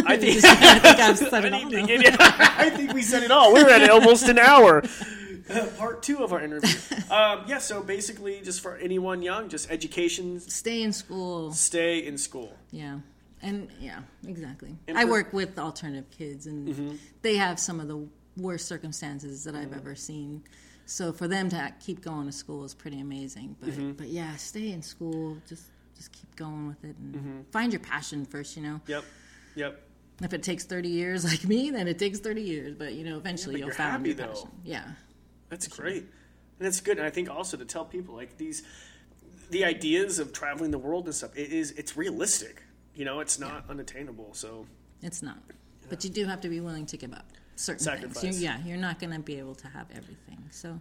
I think,
I think I've said
I,
it all.
think, I think we said it all. We're at almost an hour. [LAUGHS] Part two of our interview. [LAUGHS] Um, yeah, so basically, just for anyone young, just education,
Stay in school.
stay in school.
Yeah. And yeah, exactly.
And
I
for-
work with alternative kids, and mm-hmm. they have some of the worst circumstances that I've mm-hmm. ever seen. So for them to keep going to school is pretty amazing. But mm-hmm. but yeah, stay in school. Just just keep going with it and find your passion first. You know,
Yep. Yep.
if it takes thirty years [LAUGHS] like me, then it takes thirty years. But you know, eventually you'll find your
though.
passion. Yeah.
That's great. And it's good. And I think also to tell people like these, the ideas of traveling the world and stuff, it is, it's realistic. You know, it's not unattainable. So,
It's not. But you do have to be willing to give up certain
Sacrifice.
things. You, yeah, you're not going to be able to have everything. So
yeah,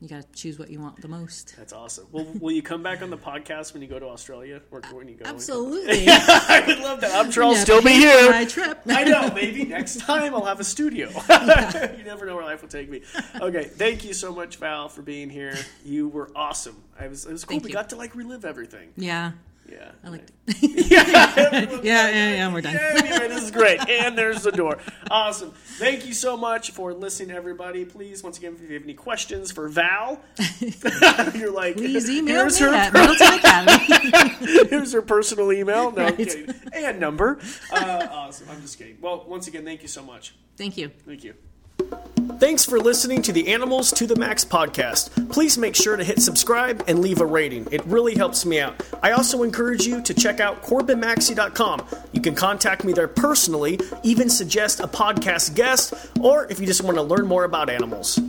you got to choose what you want the most.
that's awesome. Well, will you come back on the podcast when you go to Australia or when you go?
Absolutely. [LAUGHS]
I would love that. I'm sure I'll still be here.
My trip.
I know. [LAUGHS] Maybe next time I'll have a studio. [LAUGHS] you never know where life will take me. Okay, thank you so much, Val, for being here. You were awesome. I was. It was cool.
Thank
we
you.
got to like relive everything.
Yeah,
Yeah,
I liked
it. [LAUGHS] yeah, [LAUGHS]
yeah, yeah, yeah. We're done.
anyway, this is great. And there's the door. Awesome. Thank you so much for listening, everybody. Please, once again, if you have any questions for Val, [LAUGHS] you're like,
Please email
here's
me
her
Academy.
here's Here's her personal email. No, I'm kidding. And number. Uh, awesome. I'm just kidding. Well, once again, thank you so much.
Thank you.
Thank you. Thanks for listening to the Animals to the Max podcast. Please make sure to hit subscribe and leave a rating. It really helps me out. I also encourage you to check out CorbinMaxey.com. You can contact me there personally, even suggest a podcast guest, or if you just want to learn more about animals.